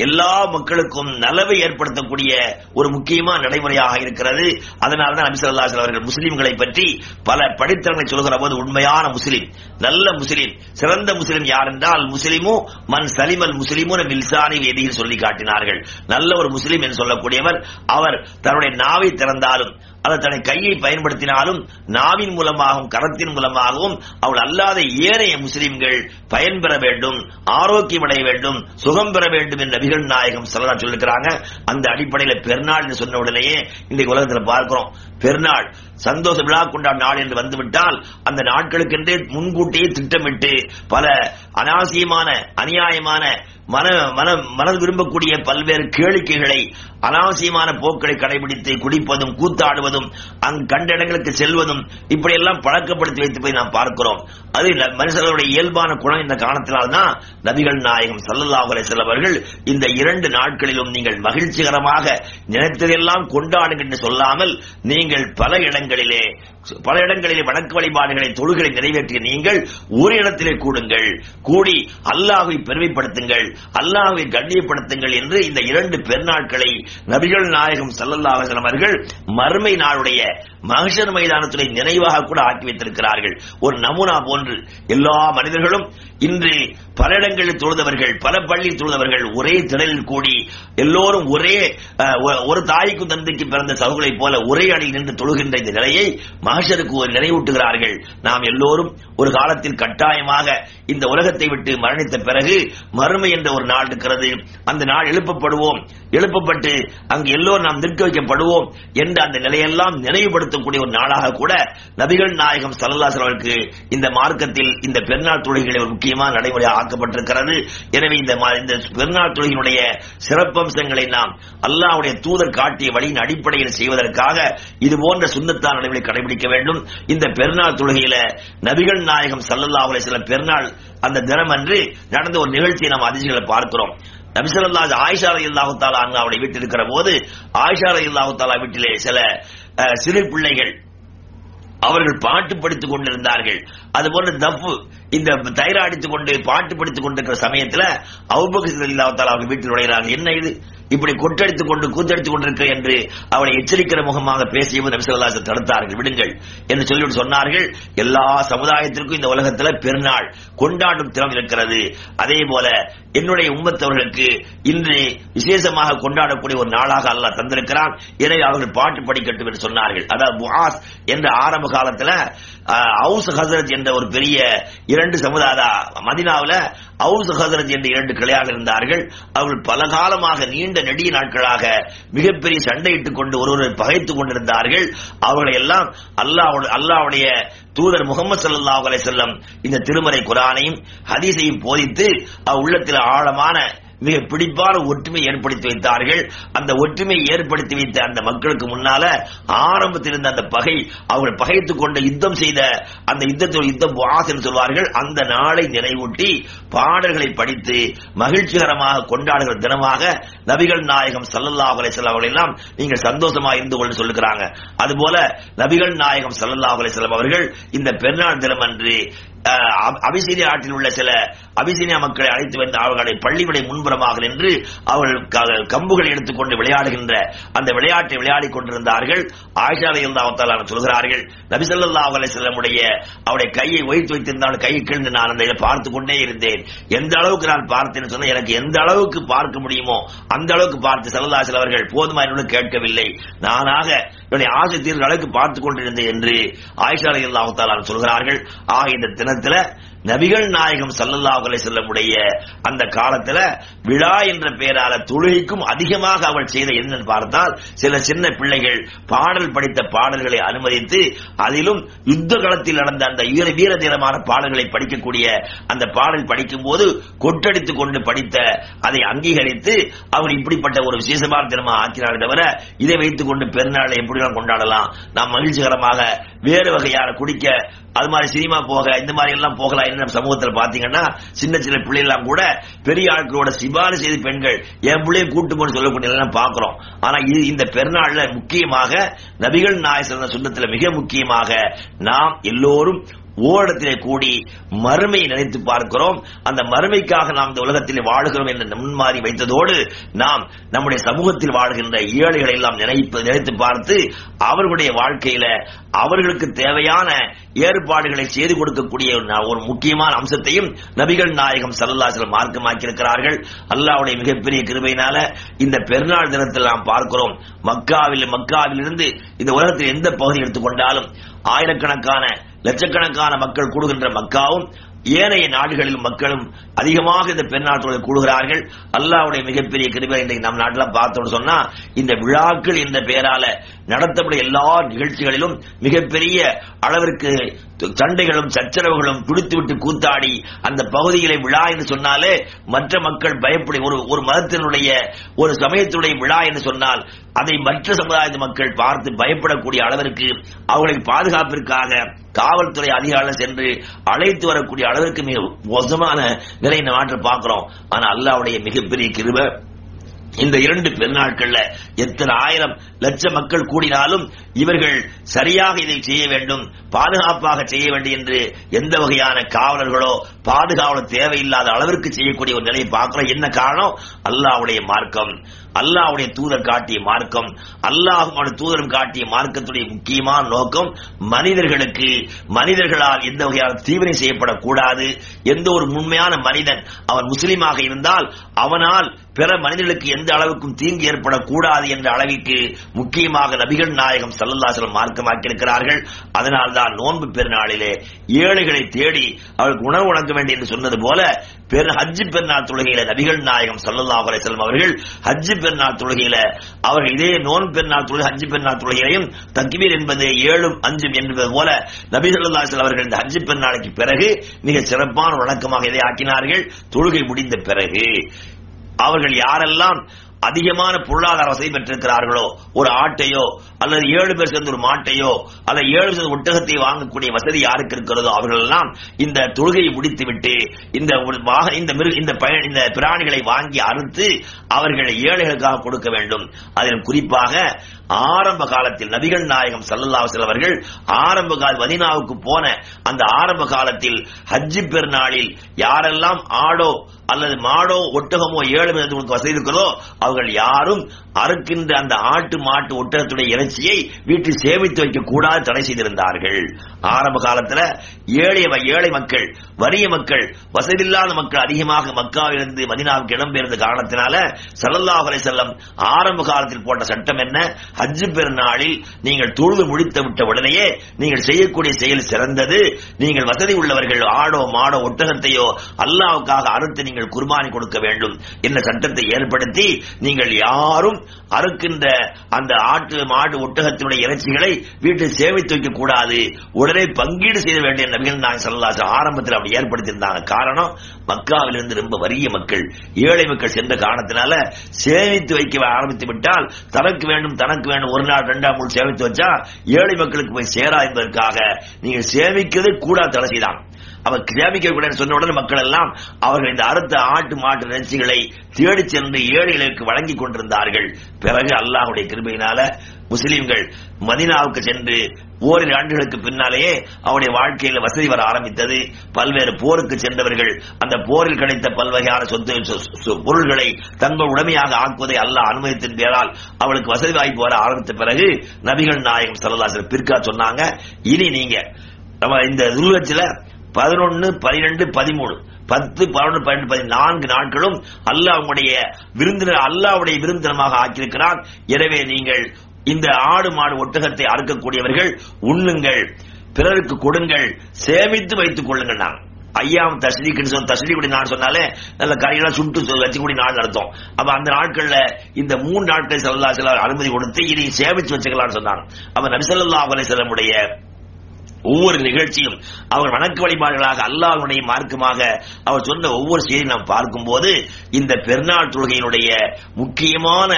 எல்லா மக்களுக்கும் நலவை ஏற்படுத்தக்கூடிய ஒரு முக்கியமான நடைமுறையாக இருக்கிறது. அதனால்தான் நபி ஸல்லல்லாஹு அவர்கள் முஸ்லிம்களை பற்றி பல படித்தரங்களை சொல்கிற போது உண்மையான முஸ்லிம் நல்ல முஸ்லீம் சிறந்த முஸ்லீம் யார் என்றால் முஸ்லிமு மன் சலிமல் முஸ்லிமுன மில்சானி வேதியில் சொல்லி காட்டினார்கள். நல்ல ஒரு முஸ்லிம் என்று சொல்லக்கூடியவர் அவர் தன்னுடைய நாவை திறந்தாலும் அல்லது தன்னை கையை பயன்படுத்தினாலும் நாவின் மூலமாகவும் கரத்தின் மூலமாகவும் அவள் அல்லாத ஏனைய முஸ்லிம்கள் பயன்பெற வேண்டும் ஆரோக்கியம் அடைய வேண்டும் சுகம் பெற வேண்டும் என்று நபிகள் நாயகம் சொல்லலாம் சொல்லிருக்கிறாங்க அந்த அடிப்படையில் பெருநாள் சொன்ன உடனேயே இன்றைக்கு உலகத்தில் பார்க்கிறோம். பெருநாள் சந்தோஷ விழா கொண்டாடும் நாள் என்று வந்துவிட்டால் அந்த நாட்களுக்கென்றே முன்கூட்டியே திட்டமிட்டு பல அனாவசியமான அநியாயமான மன மன மனது விரும்பக்கூடிய பல்வேறு கேளிக்கைகளை அனாவசியமான போக்களை கடைபிடித்து குடிப்பதும் கூத்தாடுவதும் அங்கு கண்ட இடங்களுக்கு செல்வதும் இப்படியெல்லாம் பழக்கப்படுத்தி வைத்து போய் நாம் பார்க்கிறோம். அது மனுஷர்களுடைய இயல்பான குணம் இந்த காரணத்தினால்தான் நபிகள் நாயகம் சல்லல்லாஹு செல்லவர்கள் இந்த இரண்டு நாட்களிலும் நீங்கள் மகிழ்ச்சிகரமாக நினைத்ததெல்லாம் கொண்டாடுங்கள் என்று சொல்லாமல் நீங்கள் பல இடங்கள் இடங்களிலே பல இடங்களிலே வணக்க வழிபாடுகளை தொழுகளை நிறைவேற்றிய நீங்கள் ஒரு இடத்திலே கூடுங்கள். கூடி அல்லாஹை பெருமைப்படுத்துங்கள் அல்லாஹை கண்ணியப்படுத்துங்கள் என்று இந்த இரண்டு பெருநாட்களை நபிகள் நாயகம் ஸல்லல்லாஹு அவர்கள் மறுமை நாளுடைய மகஷர் மைதானத்துடைய நினைவாக கூட ஆக்கி வைத்திருக்கிறார்கள். ஒரு நமுனா போன்று எல்லா மனிதர்களும் இன்று பல இடங்களில் தொழுதவர்கள் பல பள்ளி தொழுதவர்கள் ஒரே திடலில் கூடி எல்லோரும் ஒரே ஒரு தாய்க்கு தந்தைக்கு பிறந்த சகோதரைப் போல ஒரே அணியில் நின்று தொழுகின்ற இந்த நிலையை மகஷருக்கு ஒரு நினைவூட்டுகிறார்கள். நாம் எல்லோரும் ஒரு காலத்தில் கட்டாயமாக இந்த உலகத்தை விட்டு மரணித்த பிறகு மறுமை என்ற ஒரு நாள் இருக்கிறது. அந்த நாள் எழுப்பப்படுவோம். எழுப்பப்பட்டு அங்கு எல்லோரும் நாம் நிற்க வைக்கப்படுவோம் என்ற அந்த நிலையெல்லாம் நினைவுபடுத்த பயன்படுத்தக்கூடிய ஒரு நாளாக கூட நபிகள் நாயகம் சல்லல்லாஹு அவர்களுக்கு இந்த மார்க்கத்தில் இந்த பெருநாள் தொழுகைகளை ஒரு முக்கியமான நடைமுறையாக ஆக்கப்பட்டிருக்கிறது. எனவே இந்த இந்த பெருநாள் தொழுகையினுடைய சிறப்பம்சங்களை நாம் அல்லாவுடைய தூதர் காட்டிய வழியின் அடிப்படையில் செய்வதற்காக இது போன்ற சுண்ணத்தான நடைமுறை கடைபிடிக்க வேண்டும். இந்த பெருநாள் தொழுகையில நபிகள் நாயகம் சல்லல்லா அலைஹி வஸல்லம் பெருநாள் அந்த தினம் அன்று நடந்த ஒரு நிகழ்ச்சியை நாம் அதிர்ச்சிகளை பார்க்கிறோம். நபிசல்லாஜ் ஆயிஷா ரலியல்லாஹு தஆலா அன்ஹா அவருடைய வீட்டில் இருக்கிற போது ஆயிஷா ரலியல்லாஹு தாலா வீட்டிலே சில சிறு பிள்ளைகள். அவர்கள் பாட்டு படித்துக் கொண்டிருந்தார்கள். அதுபோன்று தப்பு இந்த தயிரா அடித்துக் கொண்டு பாட்டு படித்துக் கொண்டிருக்கிற சமயத்துல அவுபகர் ரலியல்லாஹு தஆலா அவர்கள் வீட்டில் நுழைகிறார்கள். என்ன இது? இப்படி கொட்டடித்துக் கொண்டு கூத்தடித்துக் கொண்டிருக்க என்று அவளை எச்சரிக்கிற முகமாக பேசியவர் நபிசல்லாச தடுத்தார்கள். விடுங்கள் என்று சொல்லிவிட்டு சொன்னார்கள். எல்லா சமுதாயத்திற்கும் இந்த உலகத்துல பெருநாள் கொண்டாடும் திறம் இருக்கிறது. அதே போல என்னுடைய உம்மத்தவர்களுக்கு இன்று விசேஷமாக கொண்டாடக்கூடிய ஒரு நாளாக அல்லாஹ் தந்திருக்கிறான். எனவே அவர்கள் பாட்டு படிக்கட்டும் என்று சொன்னார்கள். அதாவது முஆஸ் என்ற ஆரம்ப காலத்துல அஹ், ஹசரத் என்ற ஒரு பெரிய இரண்டு இரண்டு சமுதாதா மதினாவில் அவுஸ் ஹசரத் என்ற இரண்டு கிளையாக இருந்தார்கள். அவர்கள் பல காலமாக நீண்ட நெடிய நாட்களாக மிகப்பெரிய சண்டையிட்டுக் கொண்டு ஒருவரை பகைத்துக் கொண்டிருந்தார்கள். அவர்களை எல்லாம் அல்லாஹ் தூதர் முகமது சல்லாஹ் அலைஹி செல்லம் இந்த திருமறை குரானையும் ஹதீஸையும் போதித்து அவ் உள்ளத்தில் ஆழமான மிக பிடிப்பான ஒற்றுமை ஏற்படுத்தி வைத்தார்கள். அந்த ஒற்றுமை ஏற்படுத்தி வைத்த அந்த மக்களுக்கு முன்னால ஆரம்பத்தில் இருந்த அந்த பகை அவர்கள் பகைத்துக் கொண்ட யுத்தம் செய்த அந்த யுத்தத்தில் யுத்தம் வாசன் சொல்வார்கள் அந்த நாளை நினைவூட்டி பாடல்களை படித்து மகிழ்ச்சிகரமாக கொண்டாடுகிற தினமாக நபிகள் நாயகம் சல்லல்லா அலைஹி அவர்கள் எல்லாம் நீங்கள் சந்தோஷமா இருந்து கொண்டு சொல்லுகிறாங்க அதுபோல நபிகள் நாயகம் சல்லல்லா அலைஹி அவர்கள் இந்த பெருநாள் தினம் அன்று அஹ், அப- அபிசீனியா நாட்டில் உள்ள சில அபிசீனியா மக்களை அழைத்து வந்து அவர்களை பள்ளிவிடை முன்புறமாக நின்று அவர்கள் க- கம்புகளை எடுத்துக்கொண்டு விளையாடுகின்ற அந்த விளையாட்டை விளையாடிக் கொண்டிருந்தார்கள். ஆயிஷாலை இருந்தாவத்தால் சொல்கிறார்கள் நபிசல்லா ஸல்லல்லாஹு செல்லமுடைய அவருடைய கையை ஒழித்து வைத்திருந்தால் கையை கிழந்து நான் அந்த இதை பார்த்து கொண்டே இருந்தேன். எந்த அளவுக்கு நான் பார்த்தேன் சொன்ன எனக்கு எந்த அளவுக்கு பார்க்க முடியுமோ அந்த அளவுக்கு பார்த்து ஸல்லல்லாஹு அவர்கள் போதுமா என்னோட கேட்கவில்லை. நானாக என்னுடைய ஆசை தீர்ந்த அளவுக்கு பார்த்துக் கொண்டிருந்தேன் என்று ஆயிஷாலை இருந்தாவத்தால் சொல்கிறார்கள். ஆக இந்த தினத்தில் நபிகள் நாயகம் ஸல்லல்லாஹு அலைஹி அந்த காலத்துல விழா என்ற பெயரால தொழுகைக்கும் அதிகமாக அவள் செய்த என்னன்னு பார்த்தால் சில சின்ன பிள்ளைகள் பாடல் படித்த பாடல்களை அனுமதித்து அதிலும் யுத்த களத்தில் நடந்த அந்த வீர வீர பாடல்களை படிக்கக்கூடிய அந்த பாடல் படிக்கும் போது கொட்டடித்துக் கொண்டு படித்த அதை அங்கீகரித்து அவர் இப்படிப்பட்ட ஒரு விசேஷமான தினமா ஆக்கினார் தவிர இதை வைத்துக் கொண்டு பெருநாளை எப்படிலாம் கொண்டாடலாம்? நாம் மகிழ்ச்சிகரமாக வேறு வகையான குடிக்க அது மாதிரி சினிமா போக இந்த மாதிரி எல்லாம் போகலாம் என்ன நம்ம சமூகத்துல பாத்தீங்கன்னா சின்ன சின்ன பிள்ளைகள்லாம் கூட பெரிய ஆட்களோட சிபாரிசு செய்த பெண்கள் என் பிள்ளையை கூட்டு போன்னு சொல்லக்கூடிய எல்லாம் பாக்குறோம். ஆனா இது இந்த பெருநாள்ல முக்கியமாக நபிகள் நாயசன சுண்ணத்துல மிக முக்கியமாக நாம் எல்லோரும் ஓரிடத்திலே கூடி மறுமையை நினைத்து பார்க்கிறோம். அந்த மறுமைக்காக நாம் இந்த உலகத்தில் வாழ்கிறோம் என்று முன்மாறி வைத்ததோடு நாம் நம்முடைய சமூகத்தில் வாழ்கின்ற ஏழைகளை எல்லாம் நினைப்பு நினைத்து பார்த்து அவர்களுடைய வாழ்க்கையில அவர்களுக்கு தேவையான ஏற்பாடுகளை செய்து கொடுக்கக்கூடிய ஒரு முக்கியமான அம்சத்தையும் நபிகள் நாயகம் சல்லல்லாஹு மார்க்கமாக்கியிருக்கிறார்கள். அல்லாவுடைய மிகப்பெரிய கிருபையினால இந்த பெருநாள் தினத்தில் நாம் பார்க்கிறோம். மக்காவில் மக்காவிலிருந்து இந்த உலகத்தில் எந்த பகுதி எடுத்துக்கொண்டாலும் ஆயிரக்கணக்கான லட்சக்கணக்கான மக்கள் கூடுகின்ற மக்காவும் ஏனைய நாடுகளில் மக்களும் அதிகமாக இந்த பெருநாட்டோடு கூடுகிறார்கள். அல்லாவுடைய மிகப்பெரிய கிருபை இன்றைக்கு நம் நாட்டில் பார்த்தோம்னு சொன்னா இந்த விழாக்கள் என்ற பெயரால நடத்தப்படும் எல்லா நிகழ்ச்சிகளிலும் மிகப்பெரிய அளவிற்கு சண்டைகளும் சச்சரவுகளும் துடித்துவிட்டு கூத்தாடி அந்த பகுதிகளை விழா என்று சொன்னாலே மற்ற மக்கள் பயப்படும் ஒரு ஒரு மதத்தினுடைய ஒரு சமயத்துடைய விழா என்று சொன்னால் அதை மற்ற சமுதாயத்து மக்கள் பார்த்து பயப்படக்கூடிய அளவிற்கு அவர்களை பாதுகாப்பிற்காக காவல்துறை அதிகாரிகள் சென்று அழைத்து வரக்கூடிய அளவிற்கு மிக மோசமான நிலை நாட்டை பார்க்கிறோம். ஆனா அல்லாவுடைய மிகப்பெரிய கிருப இந்த இரண்டு பெருநாட்கள்ல எத்தனை ஆயிரம் லட்ச மக்கள் கூடினாலும் இவர்கள் சரியாக இதை செய்ய வேண்டும் பாதுகாப்பாக செய்ய வேண்டும் என்று எந்த வகையான காவலர்களோ பாதுகாவல தேவையில்லாத அளவிற்கு செய்யக்கூடிய ஒரு நிலையை பார்க்கிறோம் என்ன காரணம்? அல்லாவுடைய மார்க்கம். அல்லாஹ்வுடைய தூதர் காட்டிய மார்க்கம் அல்லாஹும் அல்லாஹ் தூதரும் காட்டிய மார்க்கத்துடைய முக்கியமான நோக்கம் மனிதர்களுக்கு மனிதர்களால் எந்த வகையான தீவினை செய்யப்படக்கூடாது. எந்த ஒரு உண்மையான மனிதன் அவன் முஸ்லீமாக இருந்தால் அவனால் பிற மனிதர்களுக்கு எந்த அளவுக்கும் தீங்கு ஏற்படக்கூடாது என்ற அளவிற்கு முக்கியமாக நபிகள் நாயகம் சல்லல்லாசலம் மார்க்கமாக்கியிருக்கிறார்கள். அதனால் தான் நோன்பு பெருநாளிலே ஏழைகளை தேடி அவருக்கு உணவு வழங்க வேண்டும் என்று சொன்னது போல பெரு ஹஜ்ஜு பெருநாள் தொழுகையில நபிகள் நாயகம் சல்லல்லாஹு அலைஹி வஸல்லம் அவர்கள் ஹஜ்ஜு பெருநாள் தொழுகையில அவர்கள் இதே நோன் பெருநாள் தொழுகை அஞ்சு பெருநாள் தொழுகையிலையும் தக்பீர் என்பது ஏழும் அஞ்சும் என்பது போல நபிசல்லாசல் அவர்கள் இந்த அஞ்சு பெருநாளைக்கு பிறகு மிக சிறப்பான வழக்கமாக இதை ஆக்கினார்கள். தொழுகை முடிந்த பிறகு அவர்கள் யாரெல்லாம் அதிகமான பொருளாதார வசதி பெற்றிருக்கிறார்களோ ஒரு ஆட்டையோ அல்லது ஏழு பேர் சேர்ந்து ஒரு மாட்டையோ அல்லது ஏழு பேர் ஒட்டகத்தை வாங்கக்கூடிய வசதி யாருக்கு இருக்கிறதோ அவர்கள் எல்லாம் இந்த தொழுகையை முடித்துவிட்டு இந்த இந்த இந்த இந்த பிராணிகளை வாங்கி அறுத்து அவர்களை ஏழைகளுக்காக கொடுக்க வேண்டும். அதில் குறிப்பாக ஆரம்ப காலத்தில் நபிகள் நாயகம் சல்லல்லாஹு அவர்கள் ஆரம்ப கால மதீனாவுக்கு போன அந்த ஆரம்ப காலத்தில் ஹஜ்ஜி பெருநாளில் யாரெல்லாம் ஆடோ அல்லது மாடோ ஒட்டகமோ ஏழு உங்களுக்கு வசதி இருக்கிறதோ அவர்கள் யாரும் அறுக்கின்ற அந்த ஆட்டு மாட்டு ஒட்டகத்துடைய இறைச்சியை வீட்டில் சேமித்து வைக்க கூடாது தடை செய்திருந்தார்கள். ஆரம்ப காலத்துல ஏழை ஏழை மக்கள் வறிய மக்கள் வசதியில்லாத மக்கள் அதிகமாக மக்காவிலிருந்து மதினாவுக்கு இடம்பெயர்ந்த காரணத்தினால சல்லல்லாஹலை செல்லம் ஆரம்ப காலத்தில் போட்ட சட்டம் என்ன? ஹஜ்ஜு பெருநாளில் நீங்கள் தொழுது முடித்து விட்ட உடனேயே நீங்கள் செய்யக்கூடிய செயல் சிறந்தது. நீங்கள் வசதி உள்ளவர்கள் ஆடோ மாடோ ஒட்டகத்தையோ அல்லாவுக்காக அறுத்து நீங்கள் குர்பானி கொடுக்க வேண்டும் என்ற சட்டத்தை ஏற்படுத்தி நீங்கள் யாரும் அறுக்கின்ற அந்த ஆட்டு மாடு ஒட்டகத்தினுடைய இறைச்சிகளை வீட்டில் சேமித்து வைக்க கூடாது. உடனே பங்கீடு செய்ய வேண்டிய நபிகள் நாங்கள் ஸல்லல்லாஹு ஆரம்பத்தில் அப்படி ஏற்படுத்தியிருந்தாங்க. காரணம் மக்காவிலிருந்து ரொம்ப வறிய மக்கள் ஏழை மக்கள் சென்ற காரணத்தினால சேமித்து வைக்க ஆரம்பித்து விட்டால் தனக்கு வேண்டும் தனக்கு வேண்டும் ஒரு நாள் ரெண்டாம் மூணு சேமித்து வச்சா ஏழை மக்களுக்கு போய் சேரா என்பதற்காக நீங்கள் சேமிக்கிறது கூட தடை செய்தான் அவர் சேமிக்க கூடாது சொன்ன உடனே மக்கள் எல்லாம் அவர்கள் இந்த அறுத்த ஆட்டு மாட்டு இறைச்சிகளை தேடி சென்று ஏழைகளுக்கு வழங்கிக் கொண்டிருந்தார்கள். பிறகு அல்லாஹுடைய கிருபையினால முஸ்லிம்கள் மதினாவுக்கு சென்று ஓரிரு ஆண்டுகளுக்கு பின்னாலேயே அவருடைய வாழ்க்கையில வசதி வர ஆரம்பித்தது. பல்வேறு போருக்கு சென்றவர்கள் அந்த போரில் கிடைத்த பல்வகையான சொத்து சொ- சொ- பொருள்களை தங்கள் உடமையாக ஆக்குவதை அல்லாஹ் அனுமதித்தின் பேரால் அவளுக்கு வசதி வாய்ப்பு வர ஆரம்பித்த பிறகு நபிகள் நாயகம் சல்லாசர் பிற்கா சொன்னாங்க இனி நீங்க நம்ம இந்த துல்வச்சில பதினொன்னு பனிரெண்டு பதிமூணு. பத்து பதினொன்று பன்னெண்டு பதினான்கு நாட்களும் அல்லாஹ் விருந்தினர் அல்லாவுடைய விருந்தினமாக ஆக்கியிருக்கிறார். எனவே நீங்கள் இந்த ஆடு மாடு ஒட்டகத்தை அறுக்கக்கூடியவர்கள் உண்ணுங்கள் பிறருக்கு கொடுங்கள் சேமித்து வைத்துக் கொள்ளுங்கள் நான் ஐயாம் தஸ்ரீக்குன்னு சொன்ன தஸ்ரீக்குடி நாள் சொன்னாலே நல்ல கரையெல்லாம் சுட்டு சொ- வச்சுக்கூடிய நாள் நடத்தும். அப்ப அந்த நாட்கள்ல இந்த மூணு நாட்கள் செல்லா சில அனுமதி கொடுத்து இனி சேமிச்சு வச்சுக்கலாம்னு சொன்னாங்க. அப்ப நபிசல்லா அலை செல்லமுடைய ஒவ்வொரு நிகழ்ச்சியும் அவர் வணக்க வழிபாடுகளாக அல்லாஹனுடைய மார்க்கமாக அவர் சொன்ன ஒவ்வொரு செய்தியும் நாம் பார்க்கும்போது இந்த பெருநாள் தொழுகையினுடைய முக்கியமான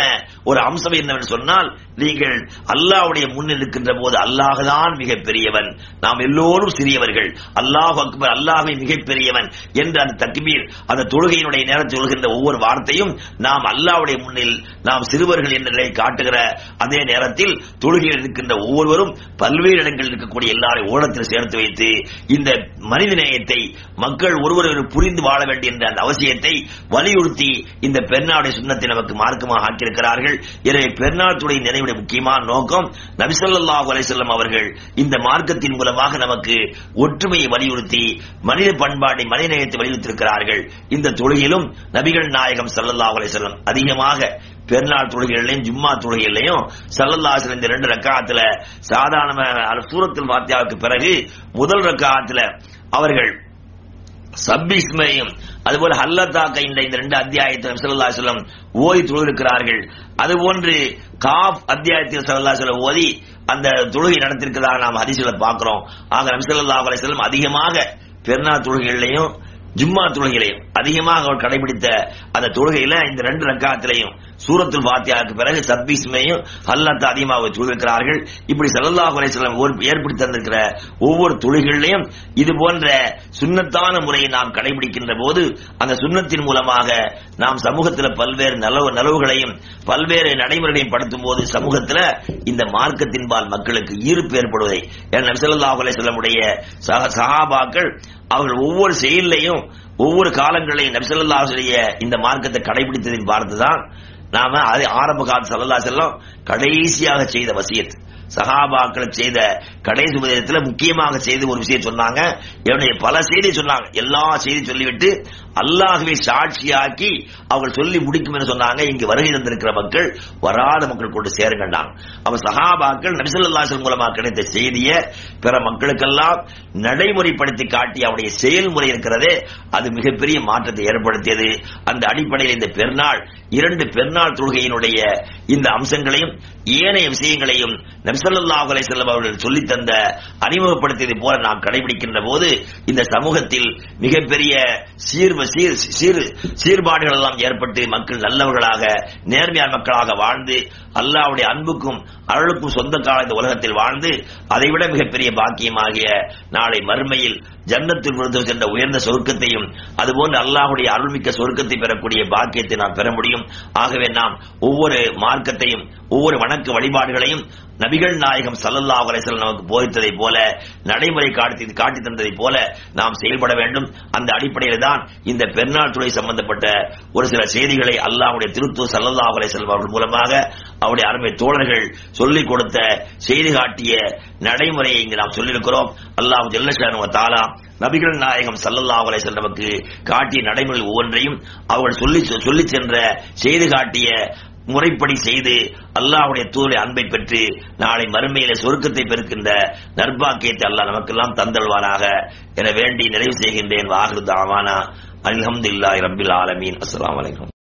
ஒரு அம்சம் என்னவென்று சொன்னால் நீங்கள் அல்லாஹுடைய முன்னில் இருக்கின்ற போது அல்லாஹ் மிகப்பெரியவன். மிக பெரியவன் நாம் எல்லோரும் சிறியவர்கள். அல்லாஹ் அக்பர் அல்லாஹ்வே மிக பெரியவன் என்று அந்த தக்பீர் அந்த தொழுகையினுடைய நேரத்தில் சொல்கின்ற ஒவ்வொரு வார்த்தையும் நாம் அல்லாஹ்வுடைய முன்னில் நாம் சிறுவர்கள் என்ற நிலையை காட்டுகிற அதே நேரத்தில் தொழுகையில் இருக்கின்ற ஒவ்வொருவரும் பல்வேறு இடங்களில் இருக்கக்கூடிய எல்லாரையும் ஓரத்தில் சேர்த்து வைத்து இந்த மனித நேயத்தை மக்கள் ஒருவர் புரிந்து வாழ வேண்டிய என்ற அந்த அவசியத்தை வலியுறுத்தி இந்த பெருநாளுடைய சுண்ணத்தை நமக்கு மார்க்கமாக ஆக்கியிருக்கிறார்கள். எனவே பெருநாளுடைய நினைவுடைய முக்கியமான நோக்கம் நபிசல்லாஹு அலிசல்லம் அவர்கள் இந்த மார்க்கத்தின் மூலமாக நமக்கு ஒற்றுமையை வலியுறுத்தி மனித பண்பாட்டை மனித நேயத்தை வலியுறுத்தியிருக்கிறார்கள். இந்த தொழுகையிலும் நபிகள் நாயகம் ஸல்லல்லாஹு அலிசல்லம் அதிகமாக பெருநாள் தொழுகைகளையும் ஜும்மா தொழுகைகளையும் சல்லல்லாசன் இந்த ரெண்டு ரக்காத்துல சாதாரண சூரத்தில் வாத்தியாவுக்கு பிறகு முதல் ரக்காத்துல அவர்கள் சப்பிஸ்மையும் அதுபோல ஹல்லத்தாக்க இந்த இந்த ரெண்டு அத்தியாயத்தில் சல்லா சொல்லம் ஓதி தொழுதிருக்கிறார்கள். அதுபோன்று காஃப் அத்தியாயத்தில் சல்லா சொல்லம் ஓதி அந்த தொழுகை நடத்திருக்கிறதாக நாம் ஹரிசில பார்க்கிறோம். ஆக நம்சல்லா அலை செல்லம் அதிகமாக பெருநாள் தொழுகைகளையும் ஜும்மா தொழுகையிலையும் அதிகமாக அவர் கடைபிடித்த அந்த தொழுகையில இந்த ரெண்டு ரக்காத்திலையும் சூரத்துல் பாத்தியாவுக்கு பிறகு சப்பீஸ்மையும் அல்லாத்த அதிகமாக தொழுகிறார்கள் இப்படி செல்லல்லா அலைஹி ஏற்படுத்தி தந்திருக்கிற ஒவ்வொரு தொழுகைகளிலையும் இது போன்ற சுன்னத்தான முறையை நாம் கடைபிடிக்கின்ற போது அந்த சுன்னத்தின் மூலமாக நாம் சமூகத்தில் பல்வேறு நலவு நலவுகளையும் பல்வேறு நடைமுறைகளையும் படுத்தும் போது சமூகத்தில் இந்த மார்க்கத்தின்பால் மக்களுக்கு ஈர்ப்பு ஏற்படுவதை ஏன்னா நபி ஸல்லல்லாஹு அலைஹி சஹாபாக்கள் அவர்கள் ஒவ்வொரு செயலையும் ஒவ்வொரு காலங்களையும் நபிசல்லாவுடைய இந்த மார்க்கத்தை கடைபிடித்ததின் பார்த்துதான் நாம அது ஆரம்ப காலத்து சல்லல்லா செல்லம் கடைசியாக செய்த வசியத். சகாபாக்களை செய்த கடைசி உபதேசத்துல முக்கியமாக செய்த ஒரு விஷயம் சொன்னாங்க. என்னுடைய பல செய்தி சொன்னாங்க. எல்லா செய்தி சொல்லிவிட்டு அல்லாஹ்வை சாட்சியாக்கி அவர்கள் சொல்லி முடிக்கும் என்று சொன்னாங்க. இங்கு வருகை தந்திருக்கிற மக்கள் வராத மக்கள் கொண்டு சேருங்கண்டாங்க அப்ப சகாபாக்கள் நபிசல்லாசன் மூலமாக கிடைத்த செய்தியை பிற மக்களுக்கெல்லாம் நடைமுறைப்படுத்தி காட்டி அவருடைய செயல்முறை இருக்கிறதே அது மிகப்பெரிய மாற்றத்தை ஏற்படுத்தியது. அந்த அடிப்படையில் இந்த பெருநாள் இரண்டு பெருநாள் தொழுகையினுடைய இந்த அம்சங்களையும் ஏனைய விஷயங்களையும் நபிசல்லாஹு அலைஹி அவர்கள் சொல்லித் தந்த அறிமுகப்படுத்தியதை போல நாம் கடைபிடிக்கின்ற போது இந்த சமூகத்தில் மிகப்பெரிய சீர் சீர் சீர் சீர்பாடுகள் எல்லாம் ஏற்பட்டு மக்கள் நல்லவர்களாக நேர்மையான மக்களாக வாழ்ந்து அல்லாவுடைய அன்புக்கும் அருளுக்கும் சொந்த கால இந்த உலகத்தில் வாழ்ந்து அதைவிட மிகப்பெரிய பாக்கியமாகிய நாளை மறுமையில் ஜன்னத்தில் விழுந்திருக்கின்ற சென்ற உயர்ந்த சொர்க்கத்தையும் அதுபோன்று அல்லாஹுடைய அருள்மிக்க சொர்க்கத்தை பெறக்கூடிய பாக்கியத்தை நாம் பெற முடியும். ஆகவே நாம் ஒவ்வொரு மார்க்கத்தையும் ஒவ்வொரு வணக்க வழிபாடுகளையும் நபிகள் நாயகம் சல்லல்லா அலைசல் நமக்கு போதித்ததை போல நடைமுறை காட்டி காட்டி தந்ததை போல நாம் செயல்பட வேண்டும். அந்த அடிப்படையில் தான் இந்த பெருநாள் துறை சம்பந்தப்பட்ட ஒரு சில செய்திகளை அல்லாஹுடைய திருத்தூர் சல்லல்லா அலைசல் அவர்கள் மூலமாக அவருடைய அருமை தோழர்கள் சொல்லிக் கொடுத்த செய்தி காட்டிய நடைமுறையை இங்கு நாம் சொல்லியிருக்கிறோம். அல்லாஹ் ஜல்லஷானு தாலா நபிகள் நாயகம் சல்லல்லா அலை வஸல்லம் காட்டிய நடைமுறை ஒவ்வொன்றையும் அவர்கள் சொல்லி சொல்லி சென்ற செய்து காட்டிய முறைப்படி செய்து அல்லாஹ்வுடைய தூளை அன்பை பெற்று நாளை மறுமையில சொருக்கத்தை பெருக்கின்ற நற்பாக்கியத்தை அல்லாஹ் நமக்கெல்லாம் தந்தல்வானாக என வேண்டி நிறைவு செய்கின்றேன். வாஹிரு தாவானா. அல்ஹம்துலில்லாஹி ரப்பில் ஆலமீன். அஸ்லாம் வலைக்கம்